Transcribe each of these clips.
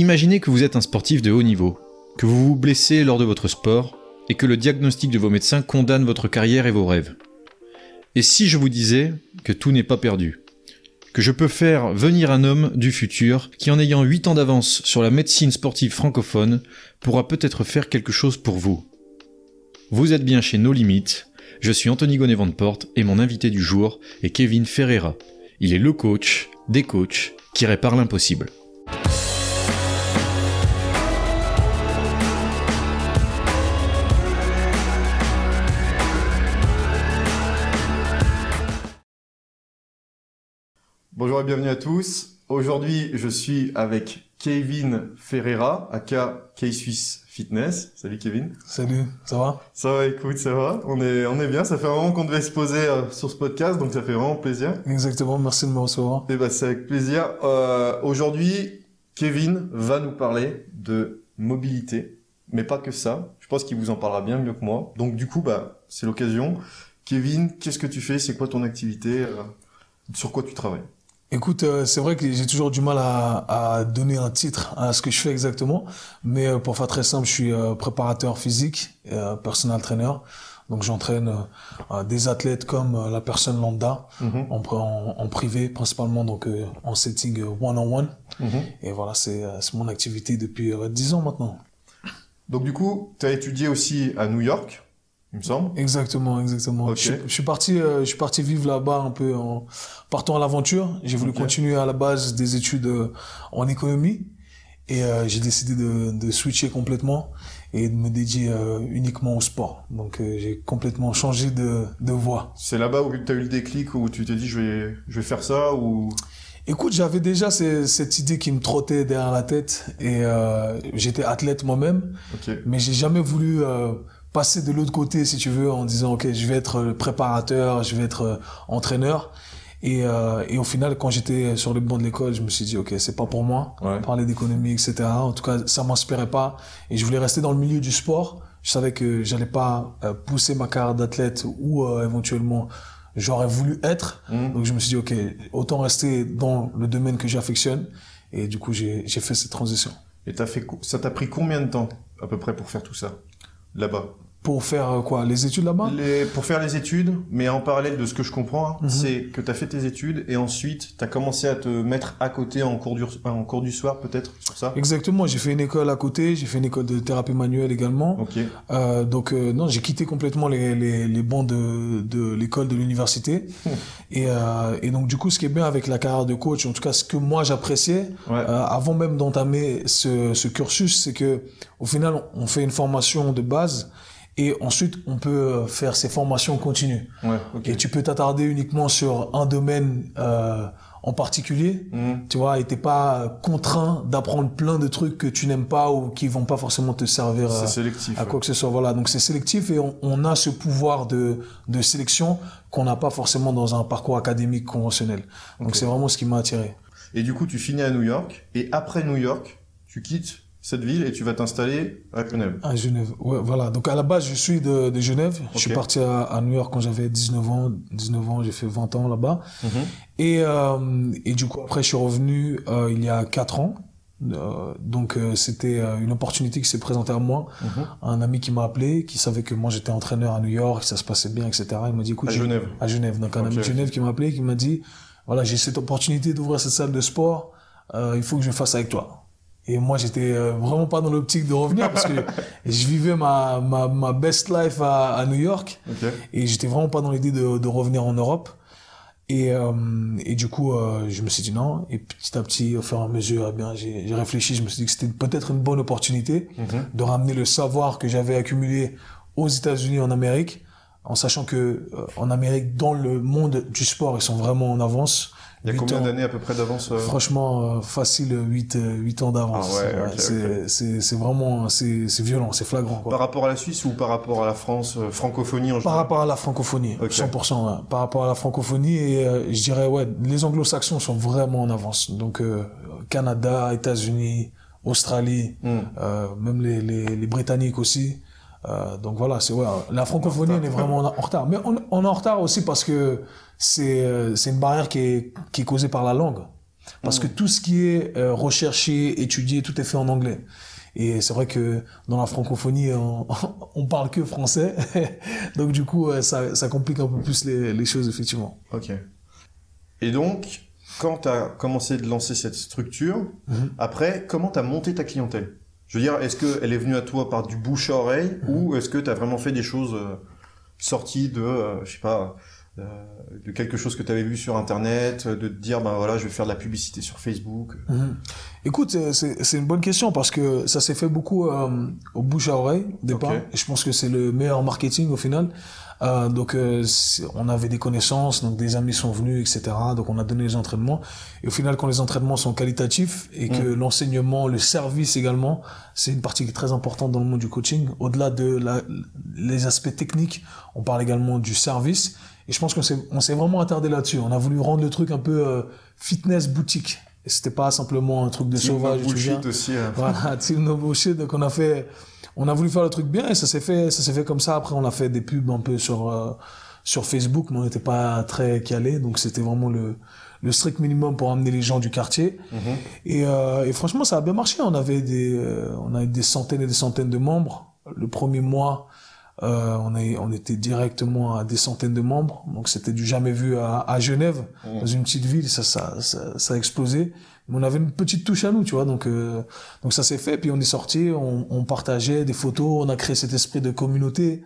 Imaginez que vous êtes un sportif de haut niveau, que vous vous blessez lors de votre sport et que le diagnostic de vos médecins condamne votre carrière et vos rêves. Et si je vous disais que tout n'est pas perdu que je peux faire venir un homme du futur qui, en ayant 8 ans d'avance sur la médecine sportive francophone, pourra peut-être faire quelque chose pour vous. Vous êtes bien chez nos limites. Je suis Anthony gonnet Porte et mon invité du jour est Kevin Ferreira. Il est le coach des coachs qui répare l'impossible. Bonjour et bienvenue à tous. Aujourd'hui, je suis avec Kevin Ferreira, aka K-Swiss Fitness. Salut Kevin. Salut, ça va? Ça va, écoute, ça va. On est, on est bien. Ça fait un moment qu'on devait se poser euh, sur ce podcast, donc ça fait vraiment plaisir. Exactement, merci de me recevoir. Et eh ben, c'est avec plaisir. Euh, Aujourd'hui, Kevin va nous parler de mobilité, mais pas que ça. Je pense qu'il vous en parlera bien mieux que moi. Donc du coup, bah, c'est l'occasion. Kevin, qu'est-ce que tu fais? C'est quoi ton activité? Euh, Sur quoi tu travailles? Écoute, euh, c'est vrai que j'ai toujours du mal à, donner un titre à ce que je fais exactement, mais euh, pour faire très simple, je suis euh, préparateur physique, personal trainer. Donc j'entraîne des athlètes comme la personne lambda mhm. en, privé principalement, donc en setting one-on-one. Mhm. Et voilà, c'est mon activité depuis 10 ans maintenant. Donc du coup, tu as étudié aussi à New York il me semble. Exactement, exactement. Je, suis parti, euh, je suis parti vivre là-bas un peu en partant à l'aventure. J'ai voulu continuer à la base des études euh, en économie et euh, j'ai décidé de, de, switcher complètement et de me dédier uniquement au sport. Donc j'ai complètement changé de, de voie. C'est là-bas où tu as eu le déclic où tu t'es dit je vais, je vais faire ça ou? Écoute, j'avais déjà cette idée qui me trottait derrière la tête et j'étais athlète moi-même, mais j'ai jamais voulu passer de l'autre côté, si tu veux, en disant, OK, je vais être préparateur, je vais être euh, entraîneur. Et, euh, et au final, quand j'étais sur le banc de l'école, je me suis dit, OK, c'est pas pour moi, parler d'économie, etc. En tout cas, ça m'inspirait pas. Et je voulais rester dans le milieu du sport. Je savais que j'allais pas euh, pousser ma carrière d'athlète ou éventuellement j'aurais voulu être. Mmh. Donc je me suis dit, OK, autant rester dans le domaine que j'affectionne. Et du coup, j'ai fait cette transition. Et as fait, ça t'a pris combien de temps à peu près pour faire tout ça? Là-bas. Pour faire euh, quoi Les études là-bas? Pour faire les études, mais en parallèle de ce que je comprends, hein, mhm. c'est que tu as fait tes études et ensuite tu as commencé à te mettre à côté en cours du, en cours du soir peut-être sur ça? Exactement, j'ai fait une école à côté, j'ai fait une école de thérapie manuelle également. Ok. Euh, donc euh, non, j'ai quitté complètement les, les, les bancs de, de l'école de l'université. et, euh, et donc du coup, ce qui est bien avec la carrière de coach, en tout cas ce que moi j'appréciais, euh, avant même d'entamer ce, ce cursus, c'est que au final, on fait une formation de base et ensuite on peut euh, faire ces formations continues. Ouais, Et tu peux t'attarder uniquement sur un domaine euh, en particulier, mmh. tu vois, et t'es pas contraint d'apprendre plein de trucs que tu n'aimes pas ou qui vont pas forcément te servir à, à, quoi que ce soit. Voilà, donc c'est sélectif et on, on, a ce pouvoir de, de sélection qu'on n'a pas forcément dans un parcours académique conventionnel. Donc c'est vraiment ce qui m'a attiré. Et du coup, tu finis à New York et après New York, tu quittes cette ville et tu vas t'installer à Genève. À Genève, ouais, voilà. Donc à la base, je suis de, de Genève. Je suis parti à, New York quand j'avais 19 ans. 19 ans, j'ai fait 20 ans là-bas. Mhm. Et, euh, et du coup, après, je suis revenu euh, il y a 4 ans. Euh, donc euh, c'était euh, une opportunité qui s'est présentée à moi. Mhm. Un ami qui m'a appelé, qui savait que moi j'étais entraîneur à New York, ça se passait bien, etc. Il m'a dit, écoute, à Genève. À Genève. Donc un ami de Genève qui m'a appelé, qui m'a dit, voilà, j'ai cette opportunité d'ouvrir cette salle de sport. il faut que je fasse avec toi. Et moi, j'étais euh, vraiment pas dans l'optique de revenir parce que je vivais ma, ma, ma best life à, à New York. Et j'étais vraiment pas dans l'idée de, de, revenir en Europe. Et, euh, et du coup, euh, je me suis dit non. Et petit à petit, au fur et à mesure, eh bien, j'ai réfléchi. Je me suis dit que c'était peut-être une bonne opportunité mhm. de ramener le savoir que j'avais accumulé aux États-Unis, en Amérique, en sachant que en Amérique, dans le monde du sport, ils sont vraiment en avance. Il y a combien d'années à peu près d'avance euh Franchement, euh, facile 8, 8 euh, ans d'avance. Ah ouais, c'est vraiment, c'est violent, c'est flagrant. Quoi. Par rapport à la Suisse ou par rapport à la France, francophonie en Par rapport à la francophonie, 100%. Par rapport à la francophonie, et je dirais, ouais, les anglo-saxons sont vraiment en avance. Donc, Canada, États-Unis, Australie, hmm. même les, les, les Britanniques aussi. Euh, donc voilà, c'est ouais, la francophonie on est vraiment en, retard. Mais on, on, est en retard aussi parce que c'est c'est une barrière qui est qui est causée par la langue. Parce que tout ce qui est euh, recherché, étudié, tout est fait en anglais. Et c'est vrai que dans la francophonie, on, on parle que français. donc du coup, ça, ça, complique un peu plus les, les, choses, effectivement. Ok. Et donc, quand tu as commencé de lancer cette structure, mhm. après, comment tu as monté ta clientèle? Je veux dire, est-ce qu'elle est venue à toi par du bouche à oreille mhm. ou est-ce que tu as vraiment fait des choses euh, sorties de, euh, je sais pas, euh, de quelque chose que tu avais vu sur internet, de te dire ben voilà je vais faire de la publicité sur Facebook. Mhm. Écoute, c'est une bonne question parce que ça s'est fait beaucoup euh, au bouche à oreille au départ et je pense que c'est le meilleur marketing au final. Euh, donc euh, on avait des connaissances, donc des amis sont venus, etc. Donc on a donné les entraînements et au final quand les entraînements sont qualitatifs et que mm. l'enseignement, le service également, c'est une partie qui est très importante dans le monde du coaching. Au-delà de la, les aspects techniques, on parle également du service et je pense qu'on s'est, vraiment attardé là-dessus. On a voulu rendre le truc un peu euh, fitness boutique. Et c'était pas simplement un truc de team sauvage. No bullshit aussi. Hein. Voilà, team no bullshit. Donc on a fait, on a voulu faire le truc bien et ça s'est fait, ça s'est fait comme ça. Après on a fait des pubs un peu sur euh, sur Facebook, mais on n'était pas très calé. Donc c'était vraiment le le strict minimum pour amener les gens du quartier. Mm-hmm. Et, euh, et, franchement, ça a bien marché. On avait des, euh, on avait des centaines et des centaines de membres. Le premier mois, euh, on, est, on était directement à des centaines de membres, donc c'était du jamais vu à, à Genève, mmh. dans une petite ville, ça, ça, ça, ça, a explosé. Mais on avait une petite touche à nous, tu vois, donc euh, donc ça s'est fait. Puis on est sorti, on, on, partageait des photos, on a créé cet esprit de communauté.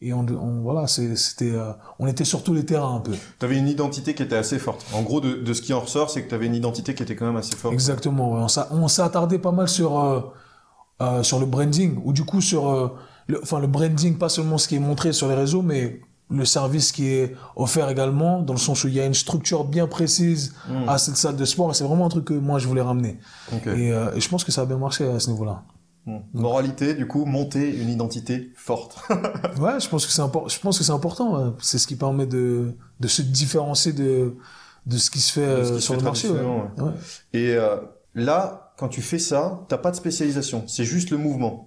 Et on, on voilà, c'était, euh, on était sur tous les terrains un peu. Tu avais une identité qui était assez forte. En gros, de, de ce qui en ressort, c'est que tu avais une identité qui était quand même assez forte. Exactement. Ouais. On s'est attardé pas mal sur euh, sur le branding ou du coup sur le, enfin le branding, pas seulement ce qui est montré sur les réseaux, mais le service qui est offert également, dans le sens où il y a une structure bien précise hmm. à cette salle de sport, c'est vraiment un truc que moi je voulais ramener. Et, euh, et, je pense que ça a bien marché à ce niveau-là. Hmm. Moralité, du coup, monter une identité forte. ouais, je pense que c'est important. Je pense que c'est important. C'est ce qui permet de, de se différencier de, de ce qui se fait euh, sur le marché. Ouais. Ouais. Et euh, là, quand tu fais ça, t'as pas de spécialisation. C'est juste le mouvement.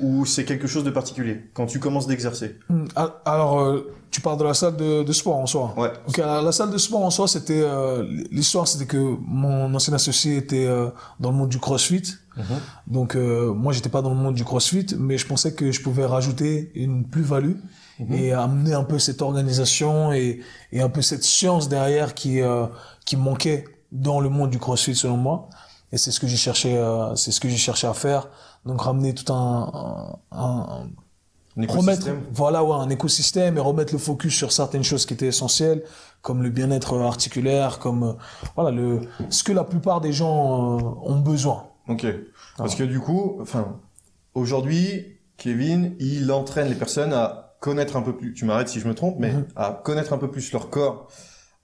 Ou c'est quelque chose de particulier quand tu commences d'exercer hmm, Alors, euh, tu parles de la salle de, de sport en soi. Ouais. Ok, la salle de sport en soi, c'était euh, l'histoire, c'était que mon ancien associé était euh, dans le monde du CrossFit. Mhm. Donc moi, j'étais pas dans le monde du CrossFit, mais je pensais que je pouvais rajouter une plus-value mhm. et amener un peu cette organisation et, et un peu cette science derrière qui qui manquait dans le monde du CrossFit selon moi. Et c'est ce que j'ai cherché, c'est ce que j'ai cherché à faire donc ramener tout un, un, un remettre voilà ouais, un écosystème et remettre le focus sur certaines choses qui étaient essentielles comme le bien-être articulaire comme euh, voilà le ce que la plupart des gens euh, ont besoin ok parce que du coup enfin aujourd'hui Kevin il entraîne les personnes à connaître un peu plus tu m'arrêtes si je me trompe mais mhm. à connaître un peu plus leur corps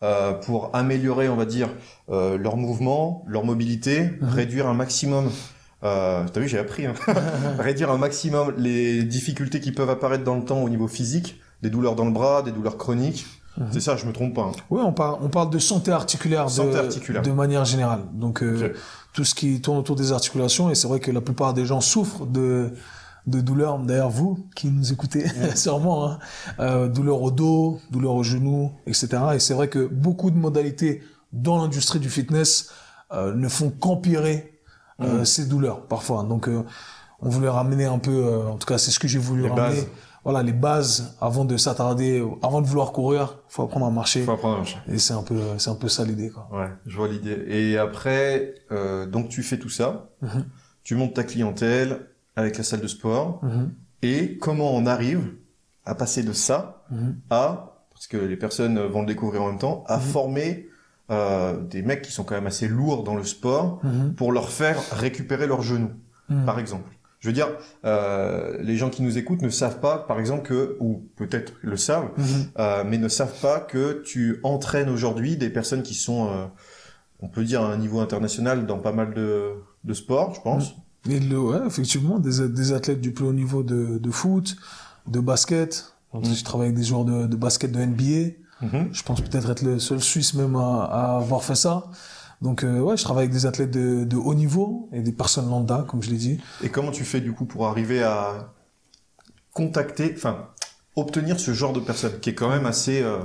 euh, pour améliorer on va dire leur mouvement leur mobilité mhm. réduire un maximum euh, T'as vu, j'ai appris. Hein. Réduire un maximum les difficultés qui peuvent apparaître dans le temps au niveau physique, des douleurs dans le bras, des douleurs chroniques. Mhm. C'est ça, je me trompe pas. Hein. Oui, on parle, on parle de santé articulaire, santé de, articulaire. de manière générale. Donc euh, tout ce qui tourne autour des articulations, et c'est vrai que la plupart des gens souffrent de de douleurs. D'ailleurs, vous qui nous écoutez, sûrement, hein, euh, douleurs au dos, douleurs au genou, etc. Et c'est vrai que beaucoup de modalités dans l'industrie du fitness euh, ne font qu'empirer euh, mm. ces douleurs parfois. Donc euh, on voulait ramener un peu, euh, en tout cas c'est ce que j'ai voulu ramener. Voilà les bases avant de s'attarder, avant de vouloir courir, faut apprendre à marcher. Faut apprendre à marcher. Et c'est un peu, c'est un peu ça l'idée quoi. Ouais, je vois l'idée. Et après, donc tu fais tout ça, mm-hmm. tu montes ta clientèle avec la salle de sport. Mm-hmm. Et comment on arrive à passer de ça mm-hmm. à, parce que les personnes vont le découvrir en même temps, à former euh, des mecs qui sont quand même assez lourds dans le sport mhm. pour leur faire récupérer leurs genoux, mhm. par exemple. Je veux dire, euh, les gens qui nous écoutent ne savent pas, par exemple, que, ou peut-être le savent, mhm. euh, mais ne savent pas que tu entraînes aujourd'hui des personnes qui sont, euh, on peut dire, à un niveau international dans pas mal de, de sports, je pense. Et le, ouais, effectivement, des, des athlètes du plus haut niveau de, de foot, de basket. Je travaille avec des joueurs de, de basket de NBA. Mhm. Je pense peut-être être le seul Suisse même à, avoir fait ça. Donc euh, ouais, je travaille avec des athlètes de, de, haut niveau et des personnes lambda, comme je l'ai dit. Et comment tu fais du coup pour arriver à contacter, enfin, obtenir ce genre de personne qui est quand même assez euh,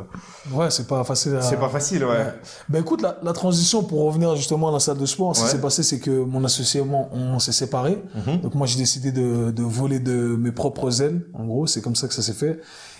ouais c'est pas facile c'est pas facile ouais, ben écoute la, la, transition pour revenir justement à la salle de sport ce qui s'est passé c'est que mon associé moi on s'est séparés mhm. donc moi j'ai décidé de, de voler de mes propres ailes en gros c'est comme ça que ça s'est fait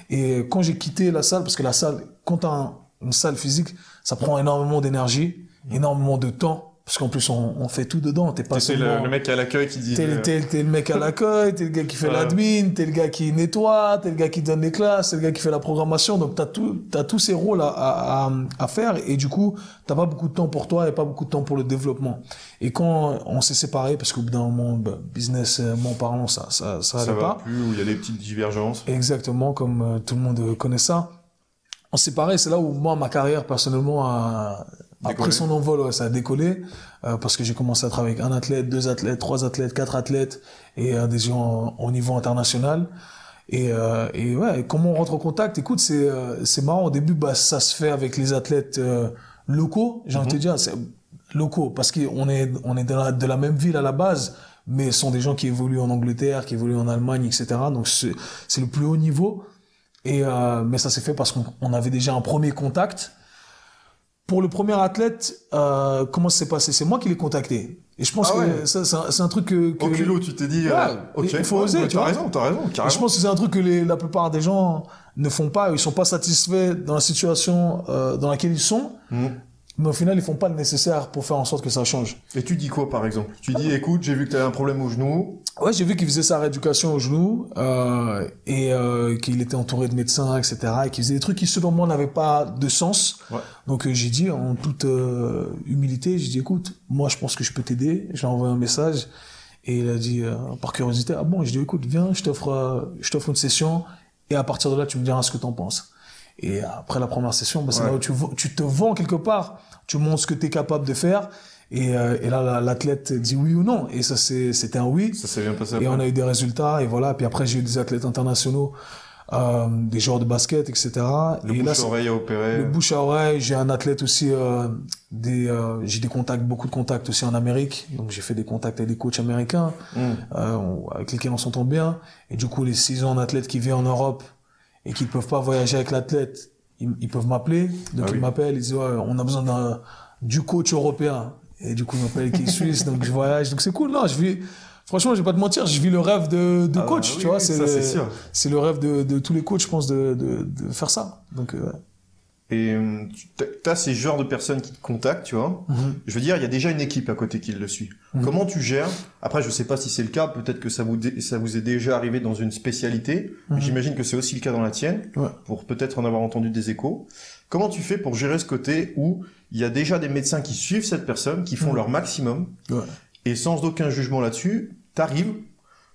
et quand j'ai quitté la salle parce que la salle quand t'as une salle physique ça prend énormément d'énergie énormément de temps parce qu'en plus, on, on, fait tout dedans. T'es pas seulement... le, le, mec à l'accueil qui dit... T'es, le mec à l'accueil, t'es le gars qui fait l'admin, t'es le gars qui nettoie, t'es le gars qui donne les classes, t'es le gars qui fait la programmation. Donc, t'as tout, t'as tous ces rôles à, à, à, faire. Et du coup, t'as pas beaucoup de temps pour toi et pas beaucoup de temps pour le développement. Et quand on s'est séparés, parce qu'au bout d'un moment, bah, businessment parlant, ça, ça, ça, ça va pas. plus, où il y a des petites divergences. Exactement, comme euh, tout le monde connaît ça. On s'est séparés, c'est là où moi, ma carrière, personnellement, a, après son envol, ouais, ça a décollé euh, parce que j'ai commencé à travailler avec un athlète, deux athlètes, trois athlètes, quatre athlètes et euh, des gens au niveau international. Et, euh, et ouais, comment on rentre en contact? Écoute, c'est euh, c'est marrant. Au début, bah ça se fait avec les athlètes euh, locaux. J'ai envie de te mhm. dire, c'est locaux parce qu'on est on est de la, de la même ville à la base, mais ce sont des gens qui évoluent en Angleterre, qui évoluent en Allemagne, etc. Donc c'est c'est le plus haut niveau. Et mais ça s'est fait parce qu'on avait déjà un premier contact pour le premier athlète, euh, comment ça s'est passé? C'est moi qui l'ai contacté. Et je pense ah que c'est un, truc que... que Au culot, tu t'es dit... Euh, il faut oser, tu as raison, t'as raison, carrément. je pense que c'est un truc que les, la plupart des gens ne font pas. Ils sont pas satisfaits dans la situation euh, dans laquelle ils sont. Mmh mais au final, ils font pas le nécessaire pour faire en sorte que ça change. Et tu dis quoi, par exemple? Tu dis, écoute, j'ai vu que tu avais un problème au genou. Ouais, j'ai vu qu'il faisait sa rééducation au genou euh, et euh, qu'il était entouré de médecins, etc. Et qu'il faisait des trucs qui, selon moi, n'avaient pas de sens. Ouais. Donc, euh, j'ai dit, en toute euh, humilité, j'ai dit, écoute, moi, je pense que je peux t'aider. J'ai envoyé un message et il a dit, euh, par curiosité, ah bon, j'ai dit, écoute, viens, je t'offre, je t'offre une session et à partir de là, tu me diras ce que tu en penses. Et après la première session, bah, c'est là où tu, tu te vends quelque part tu montres ce que tu es capable de faire. Et, euh, et là, l'athlète dit oui ou non. Et ça, c'était un oui. Ça s'est bien passé. Et on a eu des résultats. Et voilà. Puis après, j'ai eu des athlètes internationaux, euh, des joueurs de basket, etc. Le et bouche à opérer. Le bouche à oreille. J'ai un athlète aussi. Euh, des, euh, j'ai des contacts, beaucoup de contacts aussi en Amérique. Donc j'ai fait des contacts avec des coachs américains mm. euh, avec lesquels on s'entend bien. Et du coup, les six ans d'athlètes qui viennent en Europe et qui ne peuvent pas voyager avec l'athlète ils, peuvent m'appeler. Donc ah ils m'appellent, ils disent on a besoin d'un du coach européen. Et du coup ils m'appellent qui est suisse, donc je voyage. Donc c'est cool. Non, je vis. Franchement, je vais pas te mentir, je vis le rêve de, de ah coach, tu vois. C'est le, c'est le rêve de, de tous les coachs, je pense, de, de, de faire ça. Donc, euh, et euh, tu as ces genres de personnes qui te contactent, tu vois. Mhm. Je veux dire, il y a déjà une équipe à côté qui le suit. Mhm. Comment tu gères? Après, je sais pas si c'est le cas. Peut-être que ça vous ça vous est déjà arrivé dans une spécialité. Mhm. J'imagine que c'est aussi le cas dans la tienne. Pour peut-être en avoir entendu des échos. Comment tu fais pour gérer ce côté où il y a déjà des médecins qui suivent cette personne, qui font leur maximum, et sans aucun jugement là-dessus, t'arrives,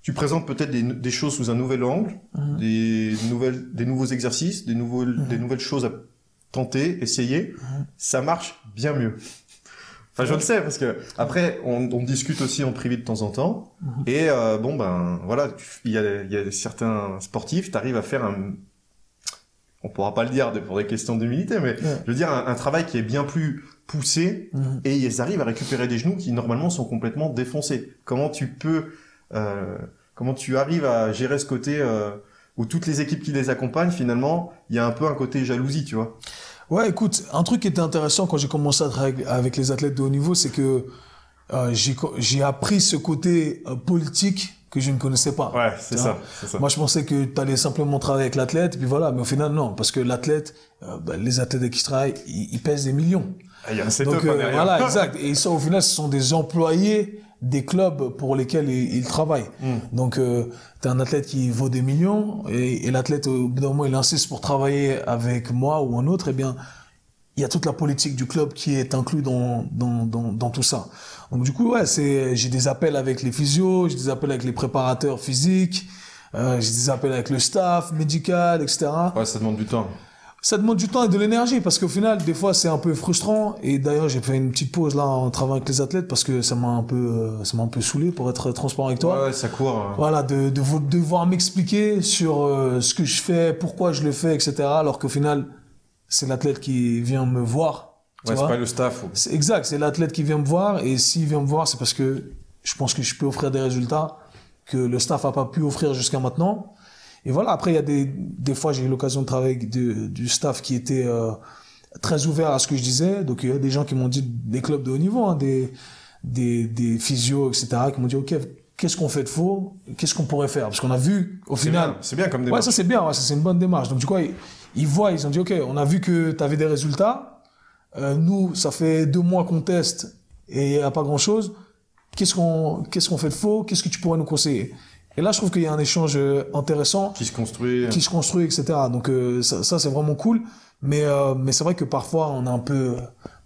tu présentes peut-être des, des, choses sous un nouvel angle, des nouvelles, des nouveaux exercices, des nouveaux, des nouvelles choses à tenter, essayer, ça marche bien mieux. Enfin, je le sais parce que après, on, on, discute aussi en privé de temps en temps. Mhm. Et euh, bon, ben voilà, il y a, y a certains sportifs, tu arrives à faire un, on pourra pas le dire pour des questions d'humilité, mais je veux dire un, travail qui est bien plus poussé mhm. et ils arrivent à récupérer des genoux qui normalement sont complètement défoncés. Comment tu peux, euh, comment tu arrives à gérer ce côté euh, où toutes les équipes qui les accompagnent, finalement, il y a un peu un côté jalousie, tu vois. Ouais, écoute, un truc qui était intéressant quand j'ai commencé à travailler avec les athlètes de haut niveau, c'est que euh, j'ai appris ce côté euh, politique que je ne connaissais pas. Ouais, c'est ça, ça, Moi, je pensais que tu allais simplement travailler avec l'athlète, puis voilà. Mais au final, non, parce que l'athlète, euh, bah, les athlètes avec qui je travaille, ils, pèsent des millions. Ah, il y a un Donc, euh, voilà, exact. Et ça, au final, ce sont des employés des clubs pour lesquels il, travaille. Hmm. Donc, euh, tu as un athlète qui vaut des millions et, et l'athlète, au bout d'un moment, il insiste pour travailler avec moi ou un autre, eh bien, il y a toute la politique du club qui est inclue dans, dans, dans, dans tout ça. Donc, du coup, ouais, c'est, j'ai des appels avec les physios, j'ai des appels avec les préparateurs physiques, euh, j'ai des appels avec le staff médical, etc. Ouais, ça demande du temps ça demande du temps et de l'énergie parce qu'au final, des fois, c'est un peu frustrant. Et d'ailleurs, j'ai fait une petite pause là en travaillant avec les athlètes parce que ça m'a un peu, euh, ça m'a un peu saoulé pour être transparent avec toi. Ouais, ça court. Hein. Voilà, de, de devoir m'expliquer sur euh, ce que je fais, pourquoi je le fais, etc. Alors qu'au final, c'est l'athlète qui vient me voir. Ouais, c'est pas le staff. C'est exact, c'est l'athlète qui vient me voir et s'il vient me voir, c'est parce que je pense que je peux offrir des résultats que le staff a pas pu offrir jusqu'à maintenant et voilà. Après, il y a des, des fois, j'ai eu l'occasion de travailler avec du staff qui était euh, très ouvert à ce que je disais. Donc, il y a des gens qui m'ont dit, des clubs de haut niveau, hein, des, des, des physios, etc., qui m'ont dit, OK, qu'est-ce qu'on fait de faux? Qu'est-ce qu'on pourrait faire? Parce qu'on a vu, au final... C'est bien, comme démarche. Ouais, ça c'est bien, ouais, c'est une bonne démarche. Donc, du coup, ils, ils voient, ils ont dit, OK, on a vu que tu avais des résultats. Euh, nous, ça fait deux mois qu'on teste et il n'y a pas grand-chose. Qu'est-ce qu'on qu'est-ce qu'on fait de faux? Qu'est-ce que tu pourrais nous conseiller? Et là, je trouve qu'il y a un échange euh, intéressant. Qui se construit. Qui se construit, etc. Donc euh, ça, ça c'est vraiment cool. Mais, euh, mais c'est vrai que parfois, on a un peu...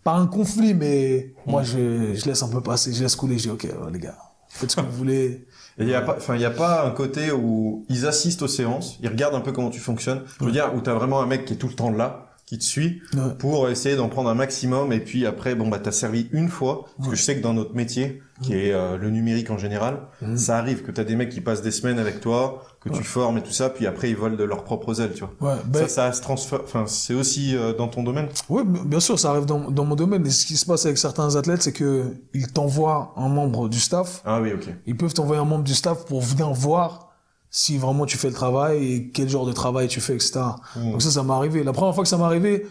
Pas un conflit, mais moi, je, je laisse un peu passer. Je laisse couler. Je dis, OK, les gars, faites ce que vous voulez. Et il y a pas, enfin, il y a pas un côté où ils assistent aux séances, ils regardent un peu comment tu fonctionnes. Je veux dire, où t'as vraiment un mec qui est tout le temps là, qui te suit, pour essayer d'en prendre un maximum. Et puis après, bon, bah, t'as servi une fois. Parce que je sais que dans notre métier, qui est euh, le numérique en général, mmh. ça arrive que t'as des mecs qui passent des semaines avec toi, que tu formes et tout ça, puis après ils volent de leurs propres ailes, tu vois. Ouais, ben ça, ça se transfère. Enfin, c'est aussi euh, dans ton domaine. Oui, bien sûr, ça arrive dans, dans mon domaine. Et ce qui se passe avec certains athlètes, c'est que ils t'envoient un membre du staff. Ah oui, ok. Ils peuvent t'envoyer un membre du staff pour venir voir si vraiment tu fais le travail et quel genre de travail tu fais, etc. Mmh. Donc ça, ça m'est arrivé. La première fois que ça m'est arrivé,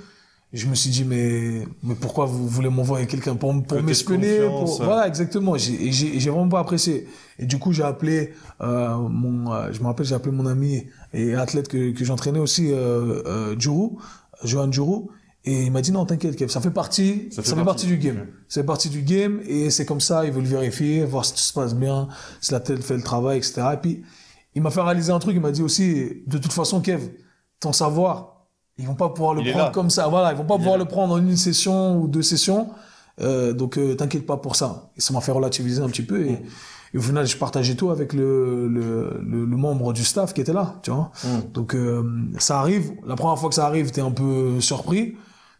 je me suis dit, mais, mais pourquoi vous voulez m'envoyer quelqu'un pour, pour m'espionner pour... Voilà, exactement. J'ai, j'ai, vraiment pas apprécié. Et du coup, j'ai appelé euh, mon, euh, je me rappelle, j'ai appelé mon ami et athlète que, que j'entraînais aussi, euh, euh, Johan Juru. Et il m'a dit non, t'inquiète, Kev, ça fait partie, ça fait, partie, du game. Ça fait partie du game et c'est comme ça, il veut le vérifier, voir si tout se passe bien, si la tête fait le travail, etc. Et puis, il m'a fait réaliser un truc, il m'a dit aussi, de toute façon, Kev, ton savoir, ils vont pas pouvoir le prendre comme ça. Voilà, ils vont pas pouvoir le prendre en une session ou deux sessions. Euh, donc, euh, t'inquiète pas pour ça. Et ça m'a fait relativiser un petit peu. Et, au final, je partageais tout avec le, le, le, membre du staff qui était là, tu vois. Mm. Donc, euh, ça arrive. La première fois que ça arrive, t'es un peu surpris.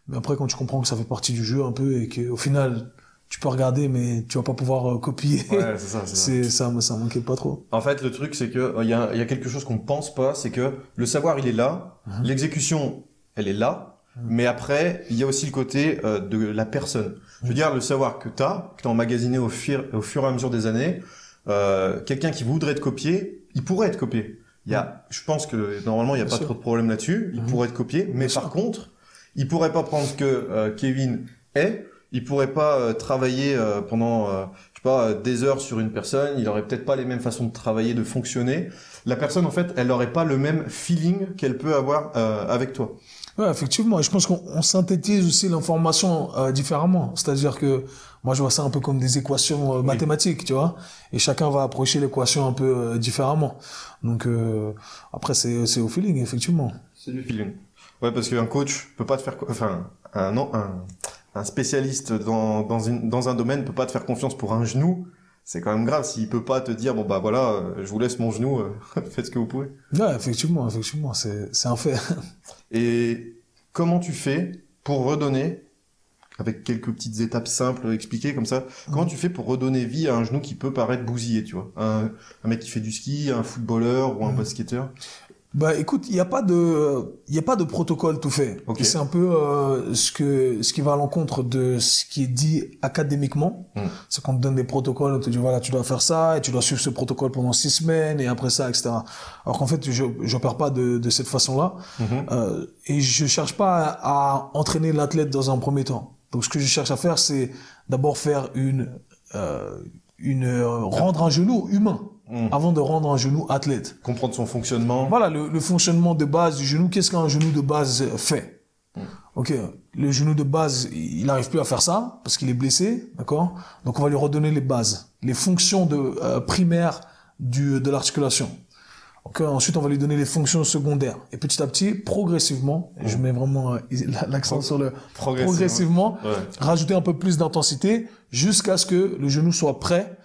Mais après, quand tu comprends que ça fait partie du jeu un peu et qu'au final, tu peux regarder, mais tu vas pas pouvoir euh, copier. Ouais, c'est ça, c'est ça. ça, ça m'inquiète pas trop. En fait, le truc, c'est que il euh, y, a, y a quelque chose qu'on pense pas, c'est que le savoir, il est là, mhm. l'exécution, elle est là, mhm. mais après, il y a aussi le côté euh, de la personne. Je veux dire, le savoir que tu as, que tu as emmagasiné au fur, au fur et à mesure des années, euh, quelqu'un qui voudrait te copier, il pourrait être copié. Il y a, je pense que normalement, il n'y a pas trop de problème là-dessus. Il pourrait être copié, mais par contre, il pourrait pas prendre ce que Kevin est il pourrait pas euh, travailler euh, pendant euh, je sais pas des heures sur une personne, il aurait peut-être pas les mêmes façons de travailler, de fonctionner. La personne en fait, elle aurait pas le même feeling qu'elle peut avoir avec toi. Ouais, effectivement, je pense qu'on synthétise aussi l'information différemment, c'est-à-dire que moi je vois ça un peu comme des équations mathématiques, tu vois, et chacun va approcher l'équation un peu différemment. Donc après c'est au feeling effectivement. C'est du feeling. Ouais, parce qu'un coach peut pas te faire enfin un non un un spécialiste dans, dans, une, dans un domaine peut pas te faire confiance pour un genou, c'est quand même grave s'il peut pas te dire bon bah voilà, euh, je vous laisse mon genou, euh, faites ce que vous pouvez. Ouais, effectivement, effectivement, c'est c'est un fait. Et comment tu fais pour redonner avec quelques petites étapes simples expliquées comme ça. Comment tu fais pour redonner vie à un genou qui peut paraître bousillé, tu vois? Un, un, mec qui fait du ski, un footballeur ou un basketteur? Bah écoute, il n'y a pas de il a pas de protocole tout fait. Okay. C'est un peu euh, ce que ce qui va à l'encontre de ce qui est dit académiquement. Hmm. C'est qu'on te donne des protocoles, on te dit voilà, tu dois faire ça et tu dois suivre ce protocole pendant six semaines et après ça, etc. Alors qu'en fait, je j'opère pas de de cette façon-là hmm. euh, et je cherche pas à, à entraîner l'athlète dans un premier temps. Donc ce que je cherche à faire, c'est d'abord faire une euh, une euh, rendre un genou humain. Mm. avant de rendre un genou athlète. Comprendre son fonctionnement. Voilà, le, fonctionnement de base du genou. Qu'est-ce qu'un genou de base fait mm. Ok, le genou de base, il n'arrive plus à faire ça parce qu'il est blessé, d'accord? Donc on va lui redonner les bases, les fonctions de euh, primaires du, de l'articulation. Ok, ensuite on va lui donner les fonctions secondaires et petit à petit, progressivement, je mm. mets vraiment euh, l'accent sur le progressivement, rajouter un peu plus d'intensité jusqu'à ce que le genou soit prêt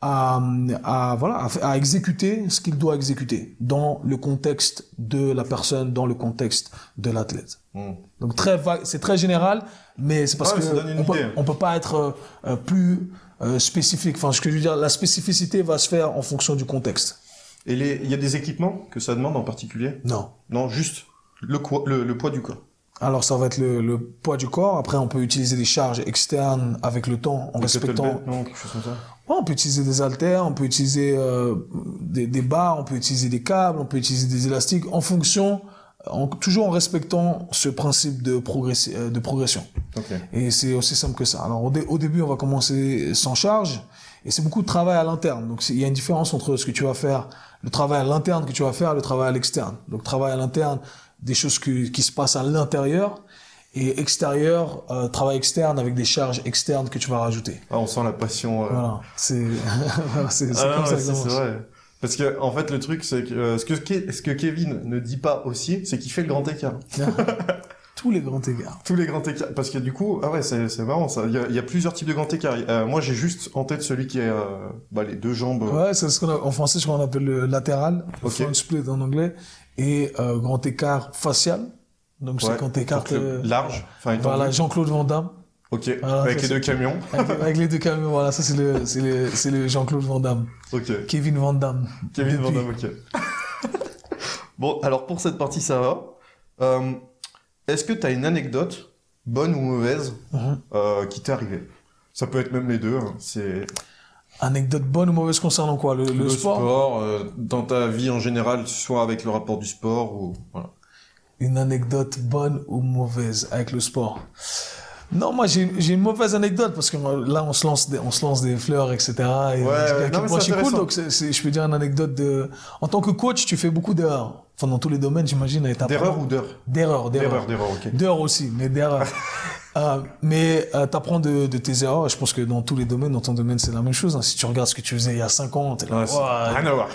à, à voilà à, exécuter ce qu'il doit exécuter dans le contexte de la personne, dans le contexte de l'athlète. Hmm. Donc très c'est très général, mais c'est parce que on peut, on peut pas être euh, plus euh, spécifique. Enfin, ce que je veux dire, la spécificité va se faire en fonction du contexte. Et il y a des équipements que ça demande en particulier? Non. Non, juste le, le, le poids du corps. Alors ça va être le, le, poids du corps. Après, on peut utiliser des charges externes avec le temps, en respectant. Non, quelque chose comme ça. Ouais, on peut utiliser des haltères, on peut utiliser euh, des, des, barres, on peut utiliser des câbles, on peut utiliser des élastiques en fonction, en, toujours en respectant ce principe de, progressi euh, de progression. Okay. Et c'est aussi simple que ça. Alors au, au, début, on va commencer sans charge et c'est beaucoup de travail à l'interne. Donc il y a une différence entre ce que tu vas faire, le travail à l'interne que tu vas faire, et le travail à l'externe. Donc travail à l'interne, des choses qui, qui se passent à l'intérieur et extérieur, euh, travail externe avec des charges externes que tu vas rajouter. Ah, on sent la passion. Euh... Voilà, c'est c'est ah, comme ouais, ça que c'est vrai. Parce que en fait, le truc, c'est que euh, ce que ce que Kevin ne dit pas aussi, c'est qu'il fait le grand écart. Tous les grands écarts. Tous les grands écarts. Parce que du coup, ah ouais, c'est marrant ça. Il y, a, il y a plusieurs types de grands écarts. Euh, moi, j'ai juste en tête celui qui est euh, bah, les deux jambes. Ouais, c'est ce qu'on en français, ce qu'on appelle le latéral, le front split en anglais, et euh, grand écart facial. Donc c'est le euh, large. Enfin. Voilà, Jean-Claude Van Damme. Ok. Voilà, Avec ça, les deux camions. Avec, avec les deux camions, voilà, ça c'est le, c'est le, c'est le Jean-Claude Van Damme. Ok. Kevin Van Damme. Kevin Van. Damme, ok. bon, alors pour cette partie, ça va. Euh, Est-ce que tu as une anecdote, bonne ou mauvaise, Mhm. euh, qui t'est arrivée? Ça peut être même les deux. hein. C'est Anecdote bonne ou mauvaise concernant quoi Le, le sport, euh, dans ta vie en général, soit avec le rapport du sport ou voilà. Une anecdote bonne ou mauvaise avec le sport? Non, moi j'ai une mauvaise anecdote parce que là on se lance des, on se lance des fleurs, etc. Et Ouais, ouais, non, mais c'est suis cool, donc c'est- c'est- je peux dire une anecdote de. En tant que coach, tu fais beaucoup d'erreurs. Enfin, dans tous les domaines, j'imagine. et t'apprends- D'erreur ou d'heure D'erreurs, d'erreurs. D'erreur, d'erreur, ok. D'heures aussi, mais d'erreurs. Euh, mais euh, t'apprends de, de tes erreurs. Je pense que dans tous les domaines, dans ton domaine, c'est la même chose. hein. Si tu regardes ce que tu faisais il y a 5 ans, t'es là.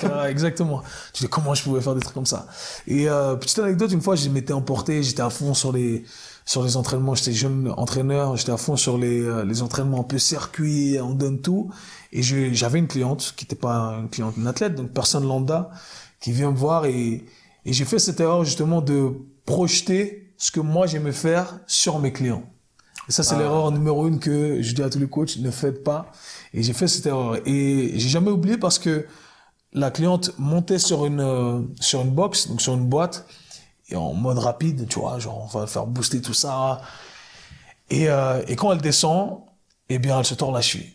Ouais, exactement. Tu dis comment je pouvais faire des trucs comme ça? Et euh, petite anecdote, une fois, je m'étais emporté, j'étais à fond sur les sur les entraînements. J'étais jeune entraîneur, j'étais à fond sur les euh, les entraînements un peu circuit, on donne tout. Et j'avais une cliente qui n'était pas une cliente, une athlète, donc personne lambda, qui vient me voir et et j'ai fait cette erreur justement de projeter ce que moi j'aimais faire sur mes clients. Et ça, c'est Ah. l'erreur numéro une que je dis à tous les coachs, ne faites pas. Et j'ai fait cette erreur. Et j'ai jamais oublié parce que la cliente montait sur une, euh, sur une box, donc sur une boîte, et en mode rapide, tu vois, genre, on va faire booster tout ça. Et, euh, et quand elle descend, eh bien, elle se tord la cheville.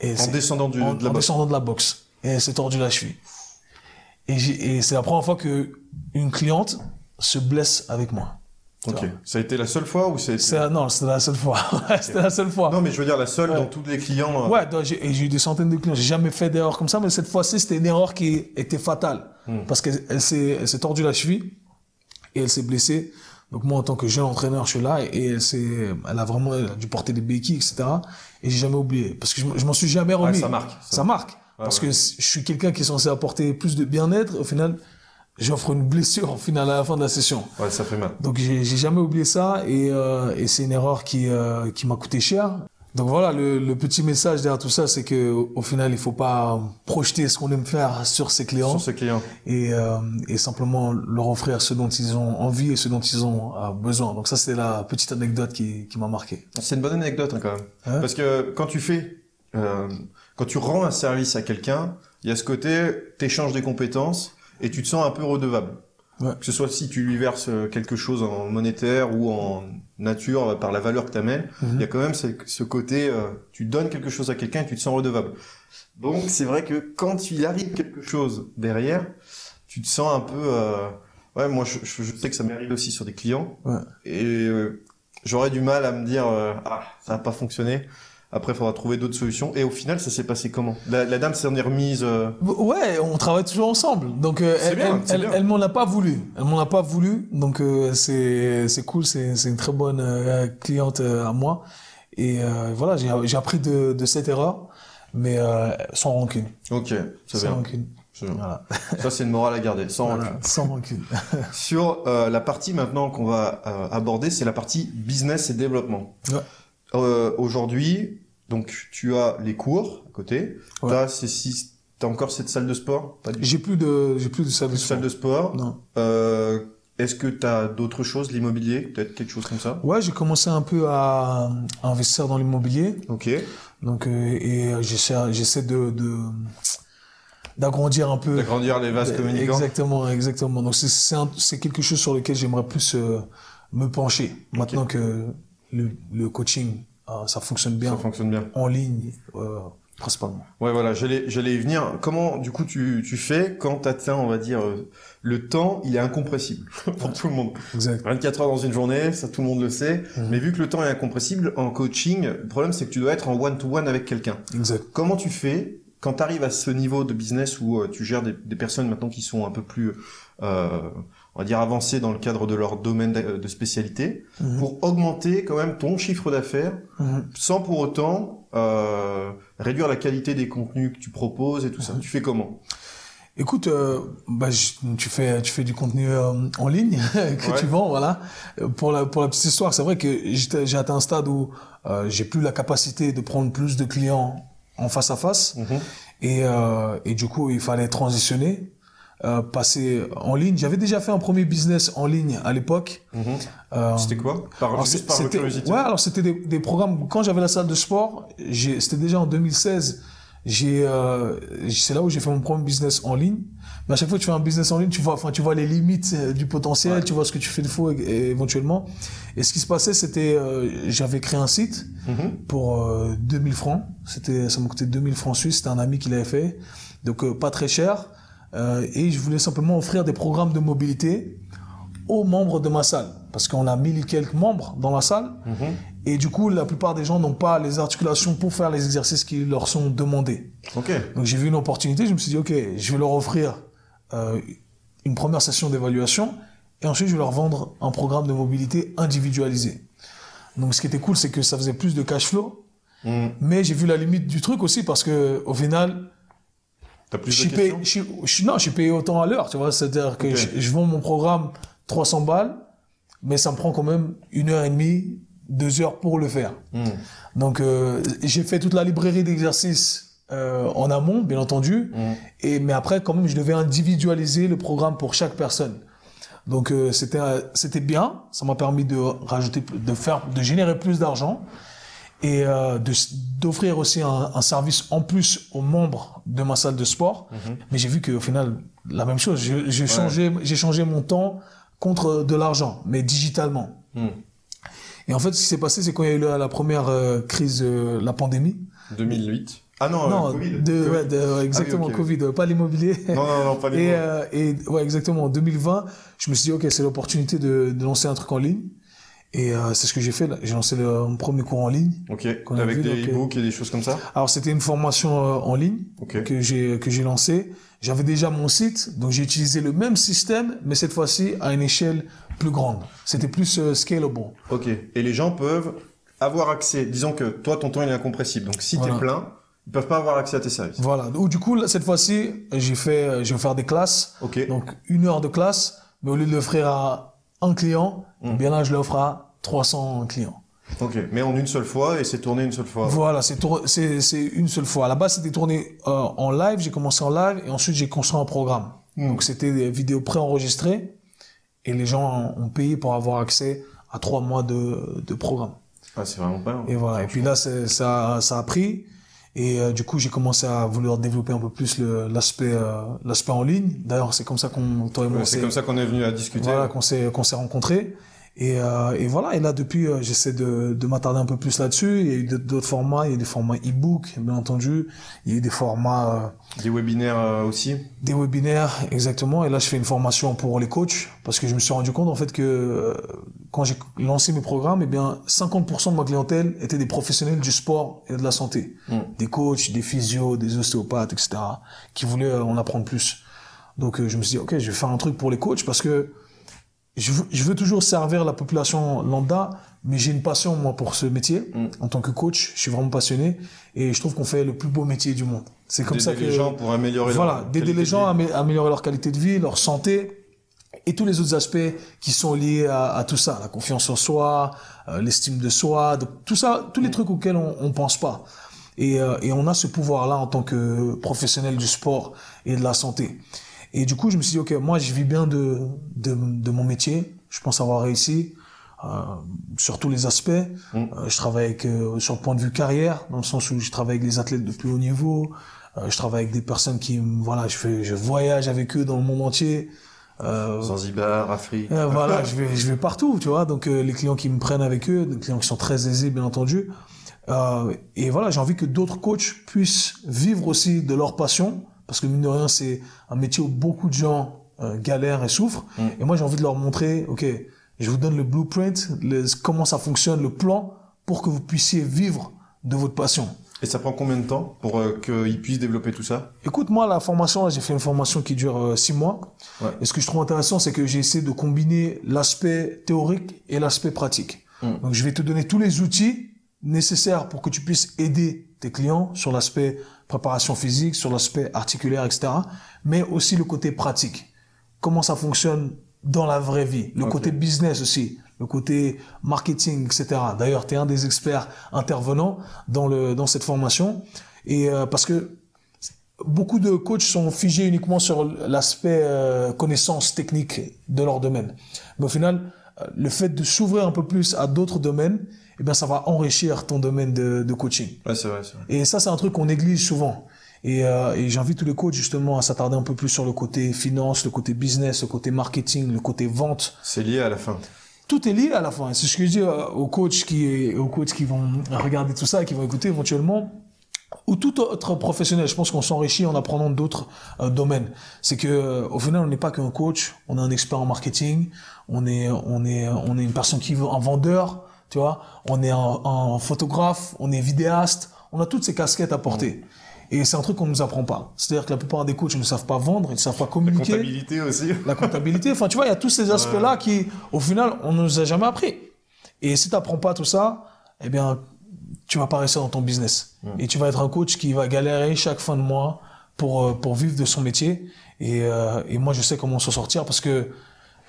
Et En descendant du, en, de la en boxe. descendant de la boxe. Et elle s'est tordue la cheville. Et, c'est la première fois que une cliente se blesse avec moi. Ok. Ça a été la seule fois ou c'est non, c'était la seule fois. c'était la seule fois. Non, mais je veux dire la seule Ouais. dans tous les clients. euh, Ouais, j'ai eu des centaines de clients. J'ai jamais fait d'erreur comme ça, mais cette fois-ci, c'était une erreur qui était fatale. Hmm. Parce qu'elle elle s'est, elle s'est tordue la cheville et elle s'est blessée. Donc moi, en tant que jeune entraîneur, je suis là et elle s'est, elle a vraiment elle a dû porter des béquilles, etc. Et j'ai jamais oublié. Parce que je, m'en suis jamais Ouais, remis. ça marque. Ça marque. parce ouais. que je suis quelqu'un qui est censé apporter plus de bien-être. Au final, j'offre une blessure, au final, à la fin de la session. Ouais, ça fait mal. Donc j'ai jamais oublié ça et, euh, et c'est une erreur qui, euh, qui m'a coûté cher. Donc voilà, le, le petit message derrière tout ça, c'est que au, final, il faut pas projeter ce qu'on aime faire sur ses clients Sur ce client. et, euh, et simplement leur offrir ce dont ils ont envie et ce dont ils ont euh, besoin. Donc ça, c'est la petite anecdote qui, qui m'a marqué. C'est une bonne anecdote hein, quand même. Hein? Parce que quand tu fais, euh, quand tu rends un service à quelqu'un, il y a ce côté, t'échanges des compétences et tu te sens un peu redevable. Ouais. Que ce soit si tu lui verses euh, quelque chose en monétaire ou en nature euh, par la valeur que tu amènes, Mhm. il y a quand même ce, ce côté, euh, tu donnes quelque chose à quelqu'un et tu te sens redevable. Donc c'est vrai que quand il arrive quelque chose derrière, tu te sens un peu... euh, ouais, moi je, je- je sais que ça m'est arrivé aussi sur des clients. Ouais. Et euh, j'aurais du mal à me dire, euh, ah, ça n'a pas fonctionné. Après, il faudra trouver d'autres solutions. Et au final, ça s'est passé comment? La, la dame s'en est remise... euh, Ouais, on travaille toujours ensemble. Donc euh, C'est elle, bien, elle, elle, m'en a pas voulu. Elle m'en a pas voulu. Donc euh, c'est c'est cool. C'est c'est une très bonne euh, cliente euh, à moi. Et euh, voilà, j'ai j'ai appris de, de cette erreur, mais euh, sans rancune. Ok, c'est Sans bien. rancune. Voilà. Ça, c'est une morale à garder, sans Voilà, rancune. Sans rancune. Sur euh, la partie maintenant qu'on va euh, aborder, c'est la partie business et développement. Ouais. Euh, Aujourd'hui, donc tu as les cours à côté. Ouais. T'as ces six- t'as encore cette salle de sport? Pas du J'ai plus de j'ai plus de salle de salle de sport. Non. Euh, Est-ce que tu as d'autres choses, l'immobilier, peut-être quelque chose comme ça? Ouais, j'ai commencé un peu à, à investir dans l'immobilier. Ok. Donc euh, et euh, j'essaie j'essaie de de d'agrandir un peu D'agrandir les vases communicants? Exactement, exactement. Donc c'est c'est c'est quelque chose sur lequel j'aimerais plus euh, me pencher. Maintenant que le, le coaching, euh, ça fonctionne bien. Ça fonctionne bien. En ligne, euh, principalement. Ouais, voilà, j'allais, j'allais y venir. Comment, du coup, tu, tu fais quand t'atteins, on va dire, euh, le temps, il est incompressible pour tout le monde? Exact. 24 heures dans une journée, ça tout le monde le sait. Mhm. Mais vu que le temps est incompressible, en coaching, le problème c'est que tu dois être en one-to-one avec quelqu'un. Exact. Comment tu fais quand tu arrives à ce niveau de business où euh, tu gères des, des personnes maintenant qui sont un peu plus, euh, on va dire, avancées dans le cadre de leur domaine de, spécialité, Mhm. pour augmenter quand même ton chiffre d'affaires Mhm. sans pour autant euh, réduire la qualité des contenus que tu proposes et tout ça. Mhm. Tu fais comment? Écoute, euh, bah, je- tu fais tu fais du contenu euh, en ligne que Ouais. tu vends, voilà. Euh, Pour la pour la petite histoire, c'est vrai que j'ai atteint un stade où euh, j'ai plus la capacité de prendre plus de clients en face à face et et du coup il fallait transitionner, euh, passer en ligne. J'avais déjà fait un premier business en ligne à l'époque. Euh, C'était quoi? Par, alors, Juste par curiosité. Ouais, alors c'était des, des programmes. Quand j'avais la salle de sport, j'ai- c'était déjà en 2016. J'ai, euh, c'est là où j'ai fait mon premier business en ligne. Mais à chaque fois que tu fais un business en ligne, tu vois, enfin, tu vois les limites euh, du potentiel, Ouais. tu vois ce que tu fais de faux éventuellement. Et ce qui se passait, c'était, euh, j'avais créé un site Mhm. pour euh, 2000 francs. C'était, ça m'a coûté 2000 francs suisses. C'était un ami qui l'avait fait. Donc, euh, pas très cher. Euh, et je voulais simplement offrir des programmes de mobilité aux membres de ma salle. Parce qu'on a mille et quelques membres dans la salle. Mhm. Et du coup, la plupart des gens n'ont pas les articulations pour faire les exercices qui leur sont demandés. Donc j'ai vu une opportunité, je me suis dit, OK, je vais leur offrir euh, une première session d'évaluation et ensuite je vais leur vendre un programme de mobilité individualisé. Donc ce qui était cool, c'est que ça faisait plus de cash flow, Mhm. mais j'ai vu la limite du truc aussi parce que au final, T'as plus je de payé, questions je non, je suis payé autant à l'heure, tu vois. C'est-à-dire que je, je vends mon programme 300 balles, mais ça me prend quand même une heure et demie, deux heures pour le faire. Mhm. Donc, euh, j'ai fait toute la librairie d'exercices euh, en amont, bien entendu. Mhm. Et mais après, quand même, je devais individualiser le programme pour chaque personne. Donc, euh, c'était c'était bien. Ça m'a permis de rajouter, de faire, de générer plus d'argent et euh, de d'offrir aussi un, un service en plus aux membres de ma salle de sport. Mais j'ai vu qu'au final, la même chose. J'ai j'ai changé, j'ai changé mon temps contre de l'argent, mais digitalement. Mhm. Et en fait, ce qui s'est passé, c'est quand il y a eu la, la première euh, crise, euh, la pandémie. 2008. Ah non, non, euh, Covid. de, Covid. ouais, de- ouais, exactement, ok. Covid, euh, pas l'immobilier. Non, non, non, pas les Et, euh, et ouais, exactement, en 2020, je me suis dit, OK, c'est l'opportunité de, de lancer un truc en ligne. Et euh, c'est ce que j'ai fait. J'ai lancé le, mon premier cours en ligne. Ok. Avec vu, des donc, euh, e-books et des choses comme ça Alors, c'était une formation euh, en ligne que j'ai que j'ai lancé. J'avais déjà mon site, donc j'ai utilisé le même système, mais cette fois-ci à une échelle plus grande. C'était plus euh, scalable. Ok. Et les gens peuvent avoir accès. Disons que toi, ton temps il est incompressible. Donc si Voilà. t'es plein, ils peuvent pas avoir accès à tes services. Voilà. Ou du coup, là, cette fois-ci, j'ai fait, euh, je vais faire des classes. Ok. Donc, une heure de classe, mais au lieu de l'offrir à un client, Mm. eh bien là, je l'offre à 300 clients. Ok. Mais en une seule fois et c'est tourné une seule fois. Voilà, c'est une seule fois. À la base, c'était tourné euh, en live. J'ai commencé en live et ensuite j'ai construit un programme. Mm. Donc, c'était des vidéos préenregistrées et les gens ont payé pour avoir accès à trois mois de, de programme. Ah, c'est vraiment pas. Et voilà. Et puis là, ça, ça a pris. Et euh, du coup, j'ai commencé à vouloir développer un peu plus l'aspect euh, l'aspect en ligne. D'ailleurs, c'est comme ça qu'on toi et moi Ouais, c'est comme ça qu'on est venu à discuter. voilà, qu'on s'est qu'on s'est rencontrés. Et, euh, et voilà. Et là, depuis, euh, j'essaie de, de m'attarder un peu plus là-dessus. Il y a eu d'autres formats. Il y a des formats e-book, bien entendu. Il y a eu des formats, euh, Des webinaires euh, aussi. des webinaires, exactement. Et là, je fais une formation pour les coachs parce que je me suis rendu compte en fait que euh, quand j'ai lancé mes programmes, eh bien, 50% de ma clientèle étaient des professionnels du sport et de la santé, Mm. des coachs, des physios, des ostéopathes, etc., qui voulaient en apprendre plus. Donc, euh, je me suis dit, ok, je vais faire un truc pour les coachs parce que je veux, je veux toujours servir la population lambda, mais j'ai une passion moi pour ce métier. Mm. En tant que coach, je suis vraiment passionné et je trouve qu'on fait le plus beau métier du monde. C'est comme ça que les gens pour améliorer voilà, d'aider les gens à améliorer leur qualité de vie, leur santé et tous les autres aspects qui sont liés à, à tout ça, la confiance en soi, euh, l'estime de soi, donc tout ça, tous les trucs auxquels on, on pense pas. Et, euh, et on a ce pouvoir-là en tant que professionnel du sport et de la santé. Et du coup, je me suis dit, ok, moi, je vis bien de, de, de mon métier. Je pense avoir réussi euh, sur tous les aspects. Mm. Euh, je travaille avec, euh, sur le point de vue carrière, dans le sens où je travaille avec des athlètes de plus haut niveau. Euh, je travaille avec des personnes qui, voilà, je fais, je voyage avec eux dans le monde entier. Euh, Zanzibar, Afrique. Euh, voilà, je vais, je vais partout, tu vois. Donc euh, les clients qui me prennent avec eux, des clients qui sont très aisés, bien entendu. Euh, et voilà, j'ai envie que d'autres coachs puissent vivre aussi de leur passion, parce que mine de rien, c'est un métier où beaucoup de gens euh, galèrent et souffrent. Mm. Et moi, j'ai envie de leur montrer, ok, je vous donne le blueprint, comment ça fonctionne, le plan, pour que vous puissiez vivre de votre passion. Et ça prend combien de temps pour euh, qu'ils puissent développer tout ça? Écoute, moi, la formation, j'ai fait une formation qui dure euh, six mois. Ouais. Et ce que je trouve intéressant, c'est que j'ai essayé de combiner l'aspect théorique et l'aspect pratique. Mm. Donc, je vais te donner tous les outils nécessaires pour que tu puisses aider tes clients sur l'aspect préparation physique, sur l'aspect articulaire, etc. Mais aussi le côté pratique. Comment ça fonctionne dans la vraie vie. Le côté business aussi le côté marketing, etc. D'ailleurs, tu es un des experts intervenants dans, le, dans cette formation. Et euh, parce que beaucoup de coachs sont figés uniquement sur l'aspect euh, connaissance technique de leur domaine. Mais au final, euh, le fait de s'ouvrir un peu plus à d'autres domaines, eh bien, ça va enrichir ton domaine de, de coaching. Ouais, c'est vrai, vrai, Et ça, c'est un truc qu'on néglige souvent. Et, euh, et j'invite tous les coachs justement à s'attarder un peu plus sur le côté finance, le côté business, le côté marketing, le côté vente. C'est lié à la fin tout est lié à la fin. C'est ce que je dis euh, aux coachs qui, aux coachs qui vont regarder tout ça et qui vont écouter éventuellement. Ou tout autre professionnel, je pense qu'on s'enrichit en apprenant d'autres euh, domaines. C'est que euh, au final, on n'est pas qu'un coach, on est un expert en marketing, on est, on est, on est une personne qui veut un vendeur, tu vois, on est un, un photographe, on est vidéaste, on a toutes ces casquettes à porter. Et c'est un truc qu'on nous apprend pas. C'est-à-dire que la plupart des coachs ne savent pas vendre, ils ne savent pas communiquer. La comptabilité aussi. La comptabilité. Enfin, tu vois, il y a tous ces aspects-là qui, au final, on ne nous a jamais appris. Et si tu n'apprends pas tout ça, eh bien, tu vas pas rester dans ton business. Et tu vas être un coach qui va galérer chaque fin de mois pour, euh, pour vivre de son métier. Et, euh, et moi, je sais comment s'en sortir parce que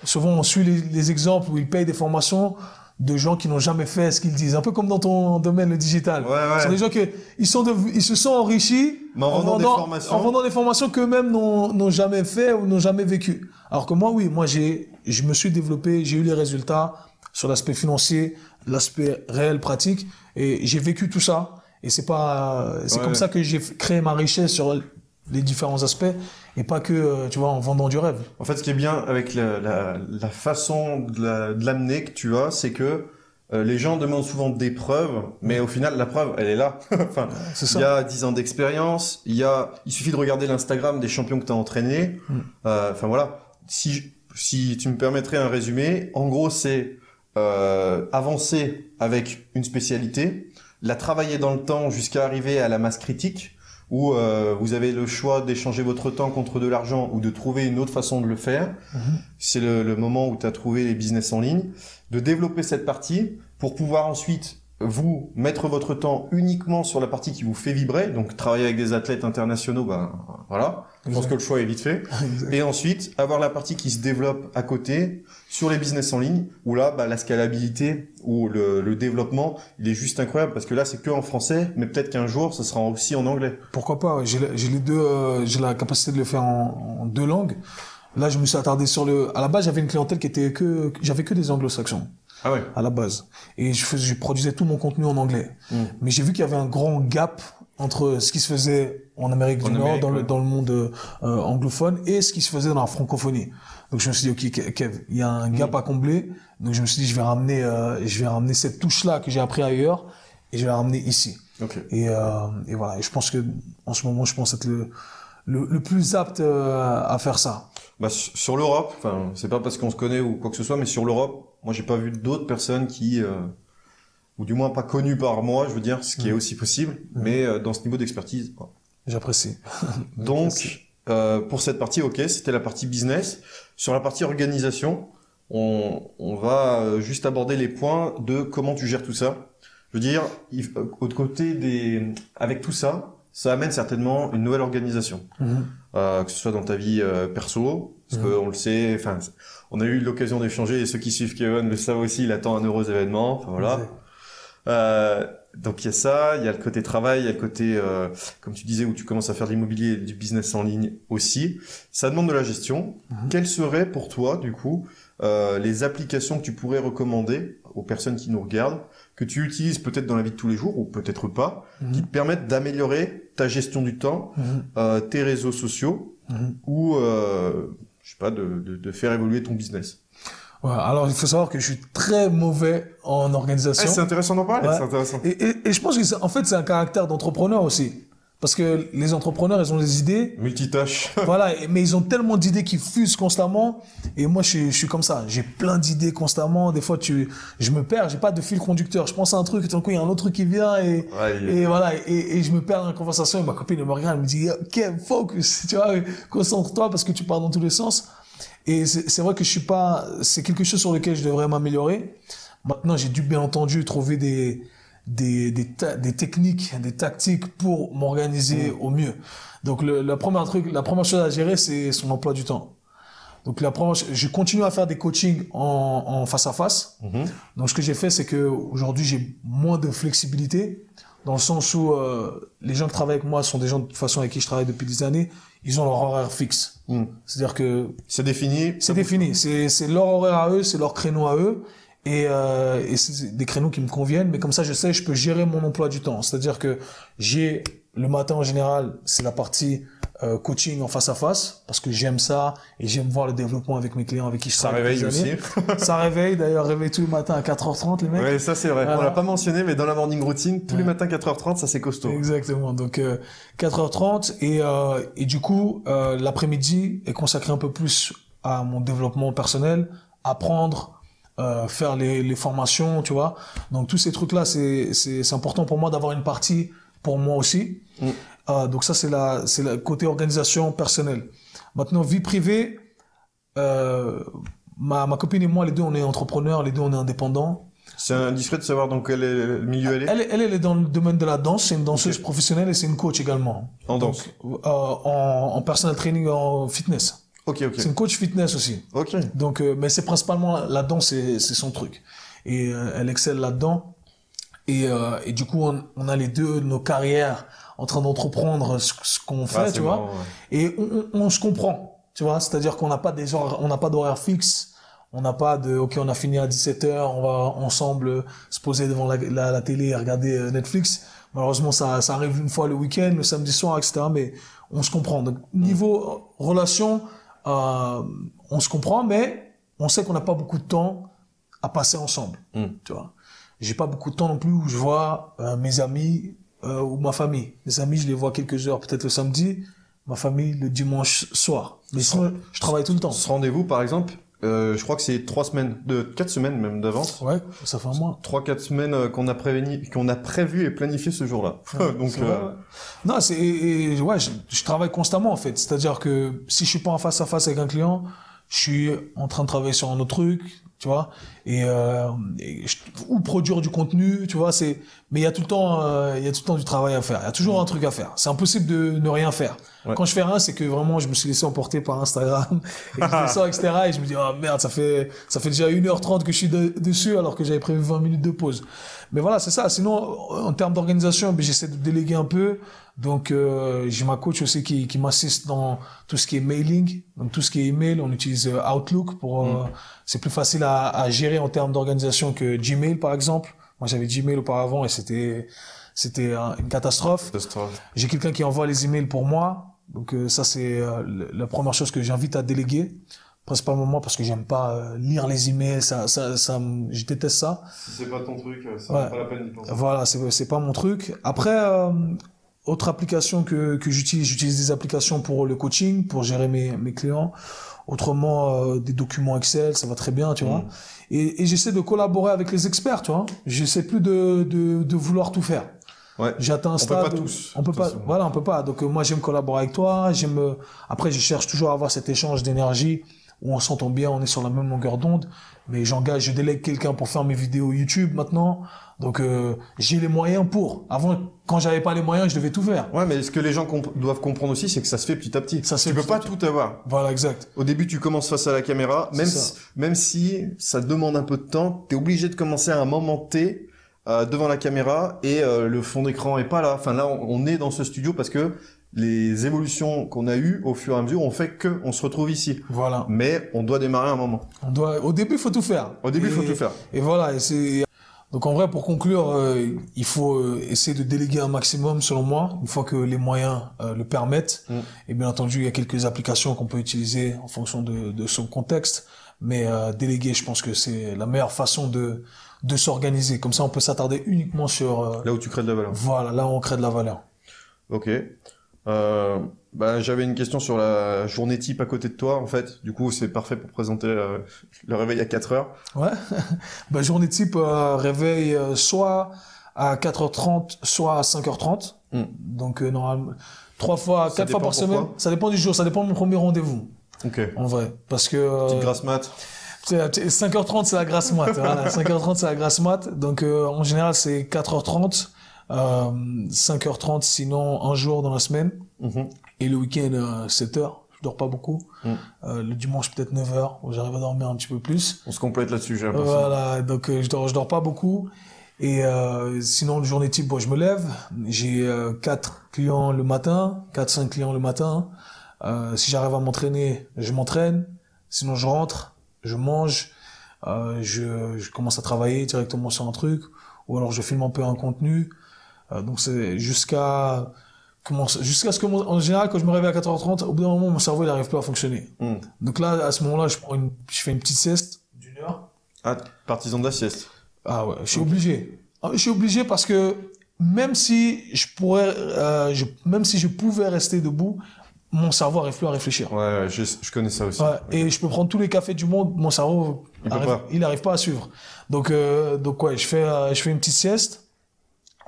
souvent, on suit les, les exemples où ils payent des formations de gens qui n'ont jamais fait ce qu'ils disent. Un peu comme dans ton domaine, le digital. Ouais, ouais. C'est des gens qui ils sont ils se sont enrichis en, vendant, des formations. en vendant des formations qu'eux-mêmes n'ont jamais fait ou n'ont jamais vécu. Alors que moi, oui, moi, j'ai, je me suis développé, j'ai eu les résultats sur l'aspect financier, l'aspect réel, pratique, et j'ai vécu tout ça. Et c'est pas, c'est comme ça que j'ai créé ma richesse sur les différents aspects et pas que, euh, tu vois, en vendant du rêve. En fait, ce qui est bien avec la, la, la façon de l'amener que tu as, c'est que euh, les gens demandent souvent des preuves, mais au final, la preuve, elle est là. enfin, il y a 10 ans d'expérience, il y a, il suffit de regarder l'Instagram des champions que tu as entraînés. Mm. Euh, enfin voilà, si si tu me permettrais un résumé, en gros, c'est euh, avancer avec une spécialité, la travailler dans le temps jusqu'à arriver à la masse critique où euh, vous avez le choix d'échanger votre temps contre de l'argent ou de trouver une autre façon de le faire. Mhm. C'est le, le, moment où tu as trouvé les business en ligne, de développer cette partie pour pouvoir ensuite vous mettre votre temps uniquement sur la partie qui vous fait vibrer, donc travailler avec des athlètes internationaux, ben voilà, je pense que le choix est vite fait. Et ensuite, avoir la partie qui se développe à côté sur les business en ligne, où là, bah, la scalabilité ou le, le, développement, il est juste incroyable parce que là, c'est que en français, mais peut-être qu'un jour, ça sera aussi en anglais. Pourquoi pas J'ai les deux, euh, j'ai la capacité de le faire en, en, deux langues. Là, je me suis attardé sur le. À la base, j'avais une clientèle qui était que, j'avais que des anglo-saxons. Ah ouais. À la base. Et je, faisais, je produisais tout mon contenu en anglais. Hmm. Mais j'ai vu qu'il y avait un grand gap entre ce qui se faisait en Amérique du Nord, dans, le, dans le monde euh, anglophone, et ce qui se faisait dans la francophonie. Donc je me suis dit, ok, Kev, il y a un gap hmm. à combler. Donc je me suis dit, je vais ramener, euh, je vais ramener cette touche-là que j'ai appris ailleurs, et je vais la ramener ici. Okay. Et, euh, et voilà. Et je pense que en ce moment, je pense être le le, le plus apte euh, à faire ça. Bah, sur l'Europe, enfin, c'est pas parce qu'on se connaît ou quoi que ce soit, mais sur l'Europe, moi, j'ai pas vu d'autres personnes qui, euh, ou du moins pas connues par moi, je veux dire, ce qui est mm. aussi possible, mm. mais euh, dans ce niveau d'expertise. J'apprécie. Donc, euh, pour cette partie, ok, c'était la partie business. Sur la partie organisation, on, on va euh, juste aborder les points de comment tu gères tout ça. Je veux dire, au côté des, avec tout ça, ça amène certainement une nouvelle organisation, mm -hmm. que ce soit dans ta vie perso, parce mm -hmm. qu'on le sait, enfin, on a eu l'occasion d'échanger et ceux qui suivent Kevin le savent aussi, il attend un heureux événement. Enfin voilà. Euh, donc il y a ça, il y a le côté travail, il y a le côté, euh, comme tu disais, où tu commences à faire de l'immobilier, du business en ligne aussi. Ça demande de la gestion. Mhm. Quelles seraient pour toi, du coup, euh, les applications que tu pourrais recommander aux personnes qui nous regardent, que tu utilises peut-être dans la vie de tous les jours ou peut-être pas, mhm. qui te permettent d'améliorer ta gestion du temps, mhm. euh, tes réseaux sociaux ou euh, je sais pas, de, de, faire évoluer ton business? Ouais, alors il faut savoir que je suis très mauvais en organisation. Eh, c'est intéressant d'en parler, c'est intéressant. Et, et, et, je pense que en fait c'est un caractère d'entrepreneur aussi. Parce que les entrepreneurs, ils ont des idées. Multitâches. voilà, mais ils ont tellement d'idées qui fusent constamment. Et moi, je, je suis comme ça. J'ai plein d'idées constamment. Des fois, tu, je me perds. J'ai pas de fil conducteur. Je pense à un truc, et tout d'un coup, il y a un autre truc qui vient et, et voilà. Et, et, je me perds dans la conversation. Et ma copine me regarde, elle me dit, OK, focus. Tu vois, concentre-toi parce que tu pars dans tous les sens. Et c'est vrai que je suis pas, c'est quelque chose sur lequel je devrais m'améliorer. Maintenant, j'ai dû bien entendu trouver des, des, des, des techniques, des tactiques pour m'organiser mm. au mieux. Donc le, la première truc, la première chose à gérer, c'est son emploi du temps. Donc la première, je continue à faire des coachings en, en face à face. Mm-hmm. Donc ce que j'ai fait, c'est que aujourd'hui j'ai moins de flexibilité dans le sens où euh, les gens qui travaillent avec moi sont des gens de toute façon avec qui je travaille depuis des années. Ils ont leur horaire fixe. Mm. C'est-à-dire que c'est défini. C'est défini. C'est c'est leur horaire à eux, c'est leur créneau à eux et, euh, et c'est des créneaux qui me conviennent, mais comme ça je sais, je peux gérer mon emploi du temps. C'est-à-dire que j'ai le matin en général, c'est la partie euh, coaching en face à face parce que j'aime ça et j'aime voir le développement avec mes clients avec qui je ça réveille aussi. ça réveille d'ailleurs réveille tous les matins à 4h30 les mecs. Oui, ça c'est vrai. On l'a pas mentionné mais dans la morning routine tous les matins 4h30 ça c'est costaud. Exactement. Donc 4h30 euh, et euh, et du coup euh, l'après-midi est consacré un peu plus à mon développement personnel, apprendre euh, faire les, les, formations, tu vois. Donc tous ces trucs-là, c'est c'est important pour moi d'avoir une partie pour moi aussi. Mm. Euh, donc ça c'est la c'est le côté organisation personnelle. Maintenant vie privée, euh, ma ma copine et moi les deux on est entrepreneurs, les deux on est indépendants. C'est indiscret de savoir dans quel milieu elle est? Elle, elle, elle est dans le domaine de la danse. C'est une danseuse professionnelle et c'est une coach également. En danse. Donc, euh, en, en personal training en fitness. C'est une coach fitness aussi. Ok. Donc, euh, mais c'est principalement la danse, c'est son truc. Et euh, elle excelle là-dedans. Et, euh, et, du coup, on, on, a les deux nos carrières en train d'entreprendre ce, qu'on fait, tu vois. Et on, on, se comprend, tu vois. C'est-à-dire qu'on n'a pas des on n'a pas d'horaire fixe. On n'a pas de, ok, on a fini à 17h, on va ensemble se poser devant la, la, la télé et regarder Netflix. Malheureusement, ça, ça arrive une fois le week-end, le samedi soir, etc. Mais on se comprend. Donc, niveau relation, euh, on se comprend, mais on sait qu'on n'a pas beaucoup de temps à passer ensemble. Mm. Tu vois, j'ai pas beaucoup de temps non plus où je vois euh, mes amis euh, ou ma famille. Mes amis, je les vois quelques heures, peut-être le samedi. Ma famille le dimanche soir. Mais sinon, je travaille tout le temps. Ce rendez-vous, par exemple, euh, je crois que c'est trois semaines, de quatre semaines même d'avance. Ouais, ça fait un mois. Trois, quatre semaines euh, qu'on a prévenu, qu'on a prévu et planifié ce jour-là. Donc, euh... non, c'est, ouais, je, je, travaille constamment en fait. C'est-à-dire que si je suis pas en face à face avec un client, je suis en train de travailler sur un autre truc, tu vois. Et, euh, ou produire du contenu tu vois c'est mais il y a tout le temps euh, il y a tout le temps du travail à faire. Il y a toujours un truc à faire. C'est impossible de ne rien faire. Quand je fais rien c'est que vraiment je me suis laissé emporter par Instagram et je sors etc et je me dis oh merde ça fait ça fait déjà 1h30 que je suis dessus alors que j'avais prévu 20 minutes de pause. Mais voilà c'est ça. Sinon en termes d'organisation ben, j'essaie de déléguer un peu donc euh, j'ai ma coach aussi qui, qui m'assiste dans tout ce qui est mailing, donc tout ce qui est email, on utilise euh, Outlook pour euh, mm. c'est plus facile à, à gérer en termes d'organisation que Gmail par exemple. Moi j'avais Gmail auparavant et c'était c'était une catastrophe. J'ai quelqu'un qui envoie les emails pour moi, donc ça c'est la première chose que j'invite à déléguer principalement moi parce que j'aime pas lire les emails ça ça ça je déteste ça si c'est pas ton truc ça ouais. pas la peine d'y penser voilà c'est c'est pas mon truc après euh, autre application que, que j'utilise, j'utilise des applications pour le coaching, pour gérer mes, mes clients. Autrement, euh, des documents Excel, ça va très bien, tu vois. Mm. Et, et j'essaie de collaborer avec les experts, tu vois. J'essaie plus de, de, de vouloir tout faire. Ouais. J'atteins un stade. On peut pas tous. On peut pas. Voilà, on peut pas. Donc euh, moi j'aime collaborer avec toi. J'aime. Euh, après, je cherche toujours à avoir cet échange d'énergie où on s'entend bien, on est sur la même longueur d'onde. Mais j'engage, je délègue quelqu'un pour faire mes vidéos YouTube maintenant. Donc euh, j'ai les moyens pour. Avant, quand j'avais pas les moyens, je devais tout faire. Ouais, mais ce que les gens comp doivent comprendre aussi, c'est que ça se fait petit à petit. Ça tu peux pas tout avoir. Voilà, exact. Au début, tu commences face à la caméra, même si, même si ça demande un peu de temps, t'es obligé de commencer à un moment T euh, devant la caméra et euh, le fond d'écran est pas là. Enfin là, on, on est dans ce studio parce que les évolutions qu'on a eues au fur et à mesure ont fait que on se retrouve ici. Voilà. Mais on doit démarrer un moment. On doit. Au début, faut tout faire. Au début, il faut tout faire. Et voilà. Et c'est Donc en vrai, pour conclure, euh, il faut euh, essayer de déléguer un maximum, selon moi, une fois que les moyens euh, le permettent. Mm. Et bien entendu, il y a quelques applications qu'on peut utiliser en fonction de, de son contexte. Mais déléguer, je pense que c'est la meilleure façon de de s'organiser. Comme ça, on peut s'attarder uniquement sur... là où tu crées de la valeur. Voilà, là où on crée de la valeur. Ok. Euh, bah, j'avais une question sur la journée type à côté de toi, en fait. Du coup, c'est parfait pour présenter euh, le réveil à 4 heures. Ouais. bah, journée type, euh, réveil soit à 4h30, soit à 5h30. Hmm. Donc, normalement, trois fois, quatre fois par semaine. Ça dépend du jour, ça dépend de mon premier rendez-vous. Ok. En vrai. Parce que... Petite grasse mat. 5h30, c'est la grasse mat. voilà. 5h30, c'est la grasse mat. Donc, en général, c'est 4h30. 5h30 euh, sinon un jour dans la semaine. Mhm. Et le week-end, 7h. Euh, je dors pas beaucoup. Mhm. Euh, le dimanche, peut-être 9h, où j'arrive à dormir un petit peu plus. On se complète là-dessus, j'ai l'impression. Voilà, donc je dors, je dors pas beaucoup. Et sinon, le journée type, bon, je me lève. J'ai euh, 4 clients le matin, 4-5 clients le matin. si j'arrive à m'entraîner, je m'entraîne. Sinon, je rentre, je mange, je, je commence à travailler directement sur un truc. Ou alors, je filme un peu un contenu. Euh, donc c'est jusqu'à jusqu'à ce que en général quand je me réveille à 4h30 au bout d'un moment mon cerveau il n'arrive plus à fonctionner. Hmm. donc là à ce moment là je prends une je fais une petite sieste d'une heure. Ah partisan de la sieste. Ah ouais je suis obligé. Ah, je suis obligé parce que même si je pourrais euh, je, même si je pouvais rester debout mon cerveau n'arrive plus à réfléchir. Ouais, je, je, connais ça aussi. Ouais, et je peux prendre tous les cafés du monde mon cerveau il n'arrive pas. pas à suivre. Donc euh, donc ouais je fais euh, je fais une petit sieste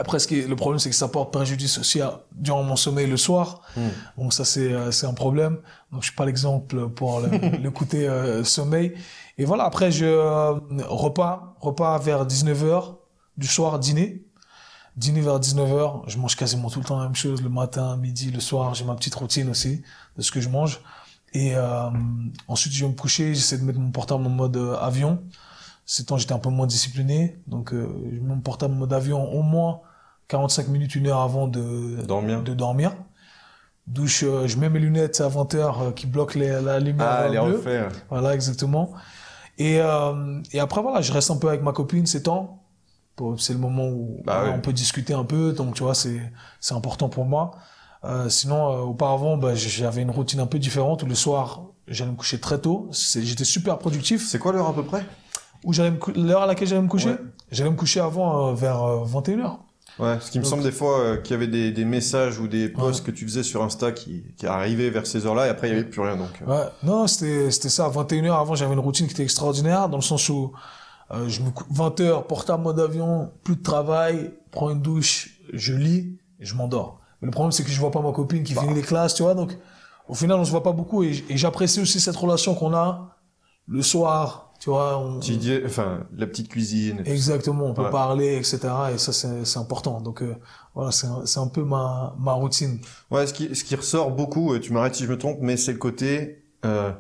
après, ce qui le problème, c'est que ça porte préjudice aussi à, durant mon sommeil le soir. Hmm. Donc ça, c'est euh, c'est un problème. Donc je suis pas l'exemple pour le, le côté euh, sommeil. Et voilà. Après, je euh, repas repas vers 19h du soir, dîner. Dîner vers 19h. Je mange quasiment tout le temps la même chose, le matin, midi, le soir. J'ai ma petite routine aussi de ce que je mange. Et ensuite, je vais me coucher. J'essaie de mettre mon portable en mode avion. Ces temps, j'étais un peu moins discipliné. Donc, je mets mon portable en mode avion au moins 45 minutes, une heure avant de dormir. De dormir. Douche, euh, je mets mes lunettes à 20 heures euh, qui bloquent la lumière ah, les bleue. Voilà, exactement. Et, euh, et après, voilà, je reste un peu avec ma copine ces temps. C'est le moment où bah on peut discuter un peu. Donc, tu vois, c'est c'est important pour moi. sinon, auparavant, bah, j'avais une routine un peu différente où le soir, j'allais me coucher très tôt. J'étais super productif. C'est quoi l'heure à peu près? Où j'allais l'heure à laquelle j'allais me coucher? J'allais me coucher avant vers 21h. Ouais, ce qui me semble des fois euh, qu'il y avait des, des, messages ou des posts que tu faisais sur Insta qui, qui arrivaient vers ces heures-là et après il y avait plus rien donc. Euh. Ouais, non, c'était c'était ça. 21h avant, j'avais une routine qui était extraordinaire dans le sens où euh, je me 20h portable mode avion, plus de travail, prends une douche, je lis et je m'endors. Mais le problème c'est que je vois pas ma copine qui bah. finit les classes, tu vois, donc au final on se voit pas beaucoup et j'apprécie aussi cette relation qu'on a le soir tu vois, on, enfin, la petite cuisine. Exactement, on peut parler, etc. Et ça, c'est important. Donc, euh, voilà, c'est un, peu ma, ma routine. Ouais, ce qui, ce qui ressort beaucoup, tu m'arrêtes si je me trompe, mais c'est le côté, euh,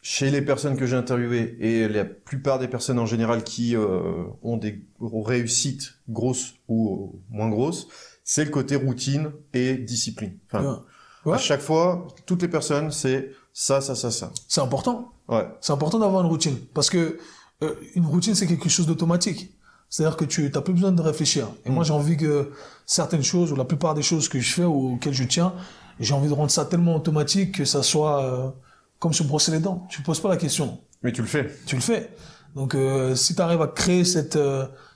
chez les personnes que j'ai interviewées et la plupart des personnes en général qui euh, ont des réussites grosses ou moins grosses, c'est le côté routine et discipline. Enfin, à chaque fois, toutes les personnes, c'est ça, ça, ça, ça. C'est important. Ouais. C'est important d'avoir une routine parce que euh, une routine c'est quelque chose d'automatique. C'est-à-dire que tu n'as plus besoin de réfléchir. Et moi mm. j'ai envie que certaines choses ou la plupart des choses que je fais ou auxquelles je tiens, j'ai envie de rendre ça tellement automatique que ça soit euh, comme se brosser les dents. Tu ne poses pas la question. Mais tu le fais. Tu le fais. Donc euh, si tu arrives à créer cette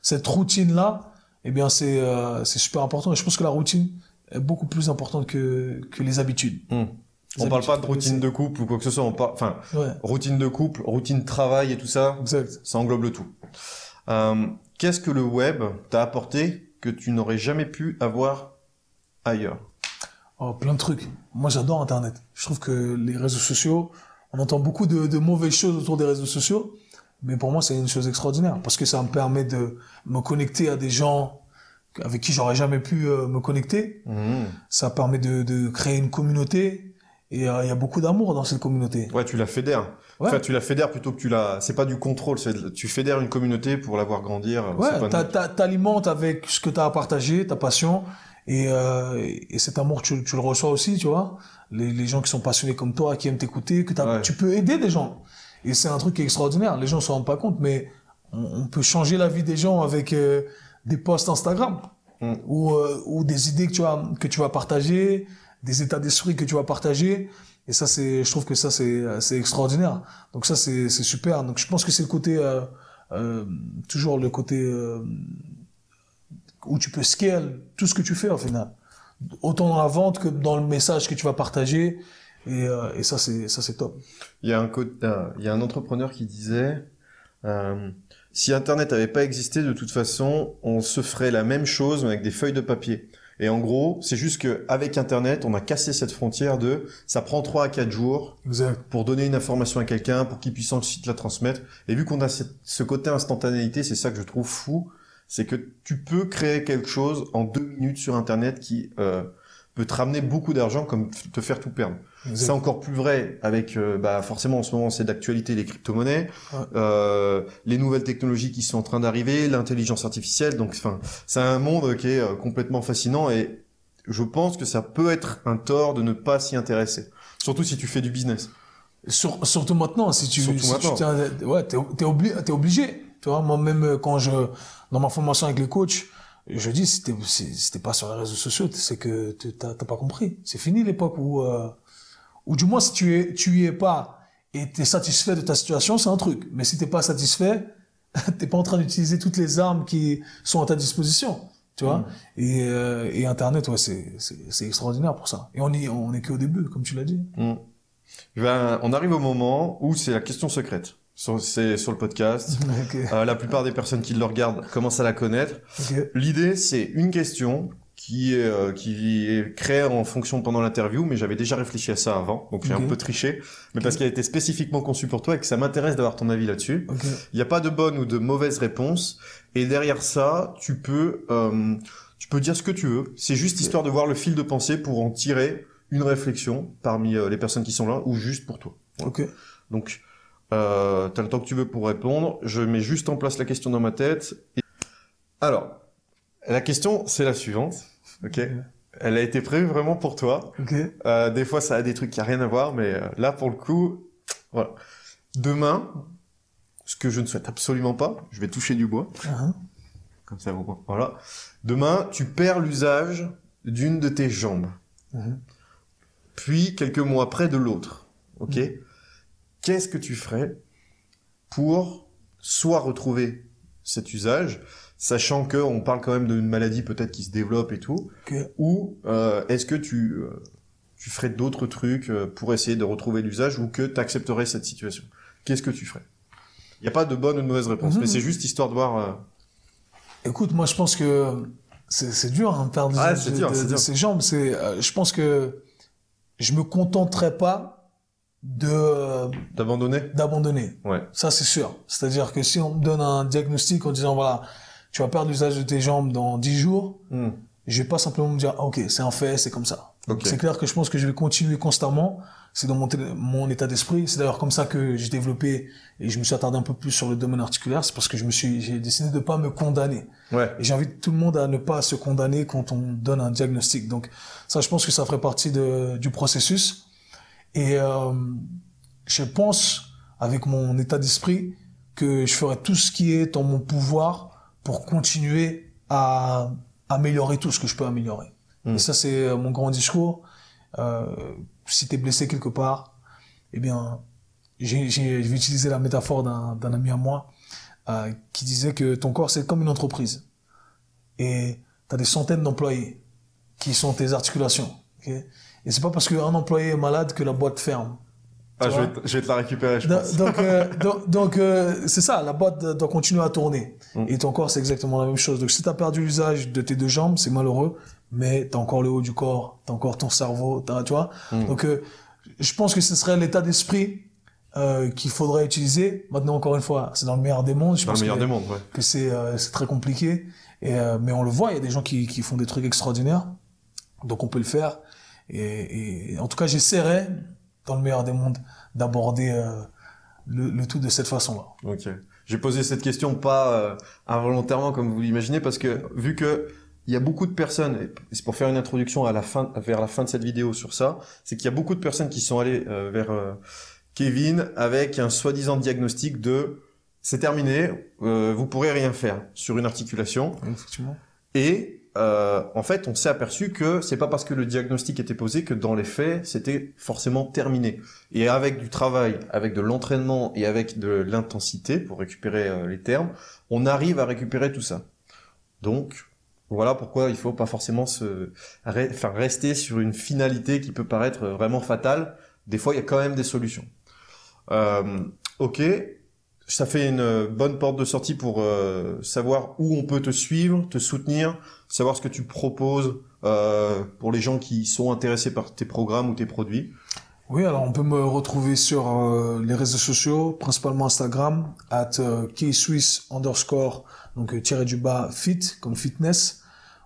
cette routine là, eh bien c'est c'est super important. Et je pense que la routine est beaucoup plus importante que que les habitudes. Mm on parle pas de routine de couple ou quoi que ce soit. On parle, enfin, routine de couple, routine de travail et tout ça. Exact. Ça englobe le tout. Euh, Qu'est-ce que le web t'a apporté que tu n'aurais jamais pu avoir ailleurs? Oh, plein de trucs. Moi, j'adore Internet. Je trouve que les réseaux sociaux, on entend beaucoup de, de mauvaises choses autour des réseaux sociaux, mais pour moi, c'est une chose extraordinaire parce que ça me permet de me connecter à des gens avec qui j'aurais jamais pu euh, me connecter. Mmh. Ça permet de, de créer une communauté et euh, il y a beaucoup d'amour dans cette communauté. Ouais, tu la fédères. Ouais. Enfin, tu la fédères plutôt que tu la. C'est pas du contrôle, c'est tu fédères une communauté pour la voir grandir. Ouais, t'alimentes avec ce que t'as à partager, ta passion, et, euh, et cet amour tu, tu, le reçois aussi, tu vois. Les, les gens qui sont passionnés comme toi, qui aiment t'écouter, que tu peux aider des gens. Et c'est un truc qui est extraordinaire. Les gens se rendent pas compte, mais on, peut changer la vie des gens avec euh, des posts Instagram mm. ou, euh, ou des idées que tu, vas, que tu vas partager, des états d'esprit que tu vas partager. Et ça, c'est, je trouve que ça, c'est, c'est extraordinaire. Donc ça, c'est, c'est super. Donc je pense que c'est le côté, euh, euh toujours le côté euh, où tu peux scale tout ce que tu fais au final. Autant dans la vente que dans le message que tu vas partager. Et, euh, et ça, c'est, ça, c'est top. Il y a un, il y a un entrepreneur qui disait, si Internet n'avait pas existé, de toute façon, on se ferait la même chose avec des feuilles de papier. Et en gros, c'est juste qu'avec Internet, on a cassé cette frontière de ça prend 3 à 4 jours pour donner une information à quelqu'un, pour qu'il puisse ensuite la transmettre. Et vu qu'on a ce côté instantanéité, c'est ça que je trouve fou, c'est que tu peux créer quelque chose en deux minutes sur Internet qui euh, peut te ramener beaucoup d'argent comme te faire tout perdre. C'est encore plus vrai avec, euh, bah forcément en ce moment c'est d'actualité les crypto-monnaies, euh, les nouvelles technologies qui sont en train d'arriver, l'intelligence artificielle. Donc, enfin, c'est un monde qui est euh, complètement fascinant et je pense que ça peut être un tort de ne pas s'y intéresser, surtout si tu fais du business. surtout maintenant, si tu, surtout maintenant. ouais, t'es, t'es, obligé. Tu vois, moi même euh, quand je, dans ma formation avec les coachs, je dis, c'était, c'était pas sur les réseaux sociaux, c'est que t'as, t'as pas compris. C'est fini l'époque où euh, ou du moins si tu es tu y es pas et tu es satisfait de ta situation, c'est un truc. Mais si t'es pas satisfait, t'es pas en train d'utiliser toutes les armes qui sont à ta disposition, tu vois. Mm. Et, euh, et Internet, ouais, c'est c'est extraordinaire pour ça. Et on est on est qu'au début, comme tu l'as dit. Mm. Ben, on arrive au moment où c'est la question secrète. C'est sur le podcast. Euh, la plupart des personnes qui le regardent commencent à la connaître. L'idée, c'est une question qui est, euh, qui est créé en fonction pendant l'interview, mais j'avais déjà réfléchi à ça avant, donc j'ai un peu triché, mais parce qu'elle a été spécifiquement conçue pour toi et que ça m'intéresse d'avoir ton avis là-dessus. Il n'y a pas de bonne ou de mauvaise réponse, et derrière ça, tu peux, euh, tu peux dire ce que tu veux. C'est juste histoire de voir le fil de pensée pour en tirer une réflexion parmi euh, les personnes qui sont là, ou juste pour toi. Donc, euh, t'as le temps que tu veux pour répondre. Je mets juste en place la question dans ma tête. Alors, la question, c'est la suivante. Ok. Elle a été prévue vraiment pour toi. Ok. Euh, des fois, ça a des trucs qui a rien à voir, mais euh, là, pour le coup, voilà. Demain, ce que je ne souhaite absolument pas, je vais toucher du bois. Uh-huh. Comme ça, voilà. Demain, tu perds l'usage d'une de tes jambes. Uh-huh. Puis, quelques mois après, de l'autre. Ok. Uh-huh. Qu'est-ce que tu ferais pour soit retrouver cet usage, sachant que on parle quand même d'une maladie peut-être qui se développe et tout, ou euh, est-ce que tu euh, tu ferais d'autres trucs euh, pour essayer de retrouver l'usage ou que tu accepterais cette situation? Qu'est-ce que tu ferais? Il n'y a pas de bonne ou de mauvaise réponse, mhm. mais c'est juste histoire de voir. Écoute, moi je pense que c'est dur hein, de perdre ah, de, ses jambes. C'est, je pense que je me contenterais pas de d'abandonner d'abandonner ouais ça c'est sûr c'est à dire que si on me donne un diagnostic en disant voilà tu vas perdre l'usage de tes jambes dans 10 jours, hmm. je vais pas simplement me dire, ah, ok, c'est un fait, c'est comme ça. C'est clair que je pense que je vais continuer constamment. C'est dans mon, mon état d'esprit. C'est d'ailleurs comme ça que j'ai développé et je me suis attardé un peu plus sur le domaine articulaire. C'est parce que je me suis, j'ai décidé de pas me condamner. Ouais. Et j'invite tout le monde à ne pas se condamner quand on donne un diagnostic. Donc ça, je pense que ça ferait partie de, du processus. Et euh, je pense, avec mon état d'esprit, que je ferai tout ce qui est en mon pouvoir pour continuer à améliorer tout ce que je peux améliorer. Hmm. Et ça, c'est euh, mon grand discours. Euh, si tu es blessé quelque part, eh bien, j'ai, je vais utiliser la métaphore d'un, ami à moi euh, qui disait que ton corps, c'est comme une entreprise. Et tu as des centaines d'employés qui sont tes articulations. Okay et c'est pas parce qu'un employé est malade que la boîte ferme. Ah, je, vais te, je vais, te la récupérer, je pense. Donc, euh, donc, euh, c'est ça, la boîte doit continuer à tourner. Mm. Et ton corps, c'est exactement la même chose. Donc, si tu as perdu l'usage de tes deux jambes, c'est malheureux, mais tu as encore le haut du corps, tu as encore ton cerveau, tu vois. Mm. Donc, euh, je pense que ce serait l'état d'esprit euh, qu'il faudrait utiliser. Maintenant, encore une fois, c'est dans le meilleur des mondes. Je dans pense le meilleur que, des mondes, ouais. Que c'est c'est très compliqué. Et, mais on le voit, il y a des gens qui, qui font des trucs extraordinaires. Donc, on peut le faire. Et, et en tout cas, j'essaierai, dans le meilleur des mondes, d'aborder euh, le, tout de cette façon-là. Ok. J'ai posé cette question pas euh, involontairement comme vous l'imaginez parce que vu que il y a beaucoup de personnes, et c'est pour faire une introduction à la fin, vers la fin de cette vidéo sur ça, c'est qu'il y a beaucoup de personnes qui sont allées euh, vers Kevin avec un soi-disant diagnostic de c'est terminé, euh, vous pourrez rien faire sur une articulation. Effectivement. Et euh, en fait, on s'est aperçu que c'est pas parce que le diagnostic était posé que dans les faits, c'était forcément terminé. Et avec du travail, avec de l'entraînement et avec de l'intensité, pour récupérer euh, les termes, on arrive à récupérer tout ça. Donc, voilà pourquoi il faut pas forcément se, enfin, rester sur une finalité qui peut paraître vraiment fatale. Des fois, il y a quand même des solutions. Euh, ok, ça fait une bonne porte de sortie pour euh, savoir où on peut te suivre, te soutenir, savoir ce que tu proposes euh, pour les gens qui sont intéressés par tes programmes ou tes produits. Oui, alors on peut me retrouver sur euh, les réseaux sociaux, principalement Instagram, at kswiss underscore, donc tiré du bas fit, comme fitness.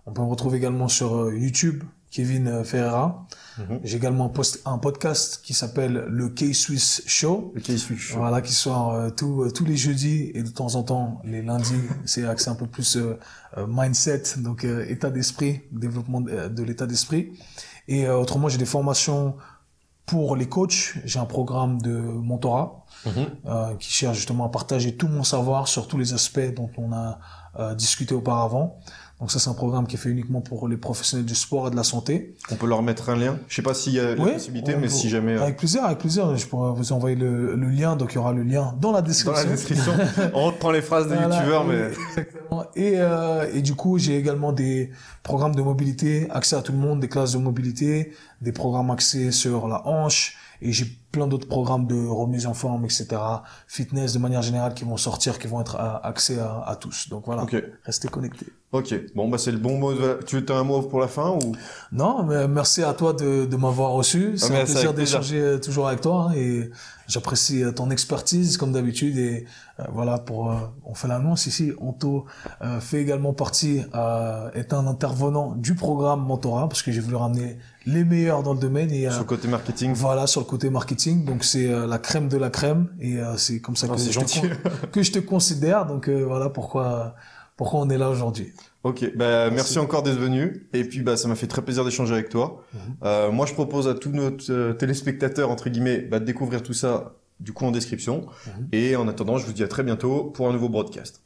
On peut me retrouver également sur YouTube, Kevin Ferreira. Mhm. J'ai également un, post, un, podcast qui s'appelle le K-Swiss Show. Le K-Swiss Show. Voilà, qui sort euh, tous, euh, tous les jeudis et de temps en temps les lundis. c'est axé un peu plus euh, mindset, donc état d'esprit, développement de, l'état d'esprit. Et autrement, j'ai des formations pour les coachs. J'ai un programme de mentorat mhm. qui cherche justement à partager tout mon savoir sur tous les aspects dont on a discuté auparavant. Donc ça, c'est un programme qui est fait uniquement pour les professionnels du sport et de la santé. On peut leur mettre un lien. Je sais pas s'il y a la possibilité, mais si jamais. Euh, avec plaisir, avec plaisir. Je pourrais vous envoyer le, lien. Donc il y aura le lien dans la description. Dans la description. On reprend les phrases des youtubeurs, mais. Exactement. Et, euh, et du coup, j'ai également des programmes de mobilité, accès à tout le monde, des classes de mobilité, des programmes axés sur la hanche, et j'ai plein d'autres programmes de remise en forme, etc. Fitness de manière générale qui vont sortir, qui vont être accès à, à, tous. Donc voilà, restez connectés. Ok, bon bah c'est le bon mot. Tu veux un mot pour la fin ou? Non, mais merci à toi de, de m'avoir reçu. Ah, c'est un plaisir d'échanger euh, toujours avec toi hein, et j'apprécie euh, ton expertise comme d'habitude et euh, voilà pour on fait l'annonce ici. Anto fait également partie, est un intervenant du programme mentorat parce que j'ai voulu ramener les meilleurs dans le domaine et sur le côté marketing. Voilà sur le côté marketing, donc c'est la crème de la crème et c'est comme ça que, je te, que je te considère. Donc voilà pourquoi pourquoi on est là aujourd'hui. Ok, bah, merci. encore d'être venu. Et puis bah, ça m'a fait très plaisir d'échanger avec toi. Mhm. euh, moi, je propose à tous nos euh, téléspectateurs, entre guillemets, bah, de découvrir tout ça du coup en description. Mhm. Et en attendant, je vous dis à très bientôt pour un nouveau broadcast.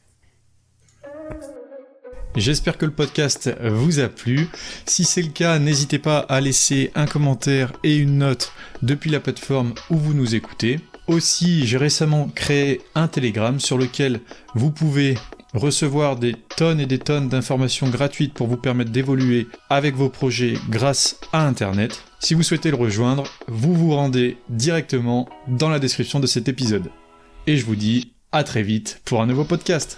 J'espère que le podcast vous a plu. Si c'est le cas, n'hésitez pas à laisser un commentaire et une note depuis la plateforme où vous nous écoutez. Aussi, j'ai récemment créé un Telegram sur lequel vous pouvez recevoir des tonnes et des tonnes d'informations gratuites pour vous permettre d'évoluer avec vos projets grâce à Internet. Si vous souhaitez le rejoindre, vous vous rendez directement dans la description de cet épisode. Et je vous dis à très vite pour un nouveau podcast.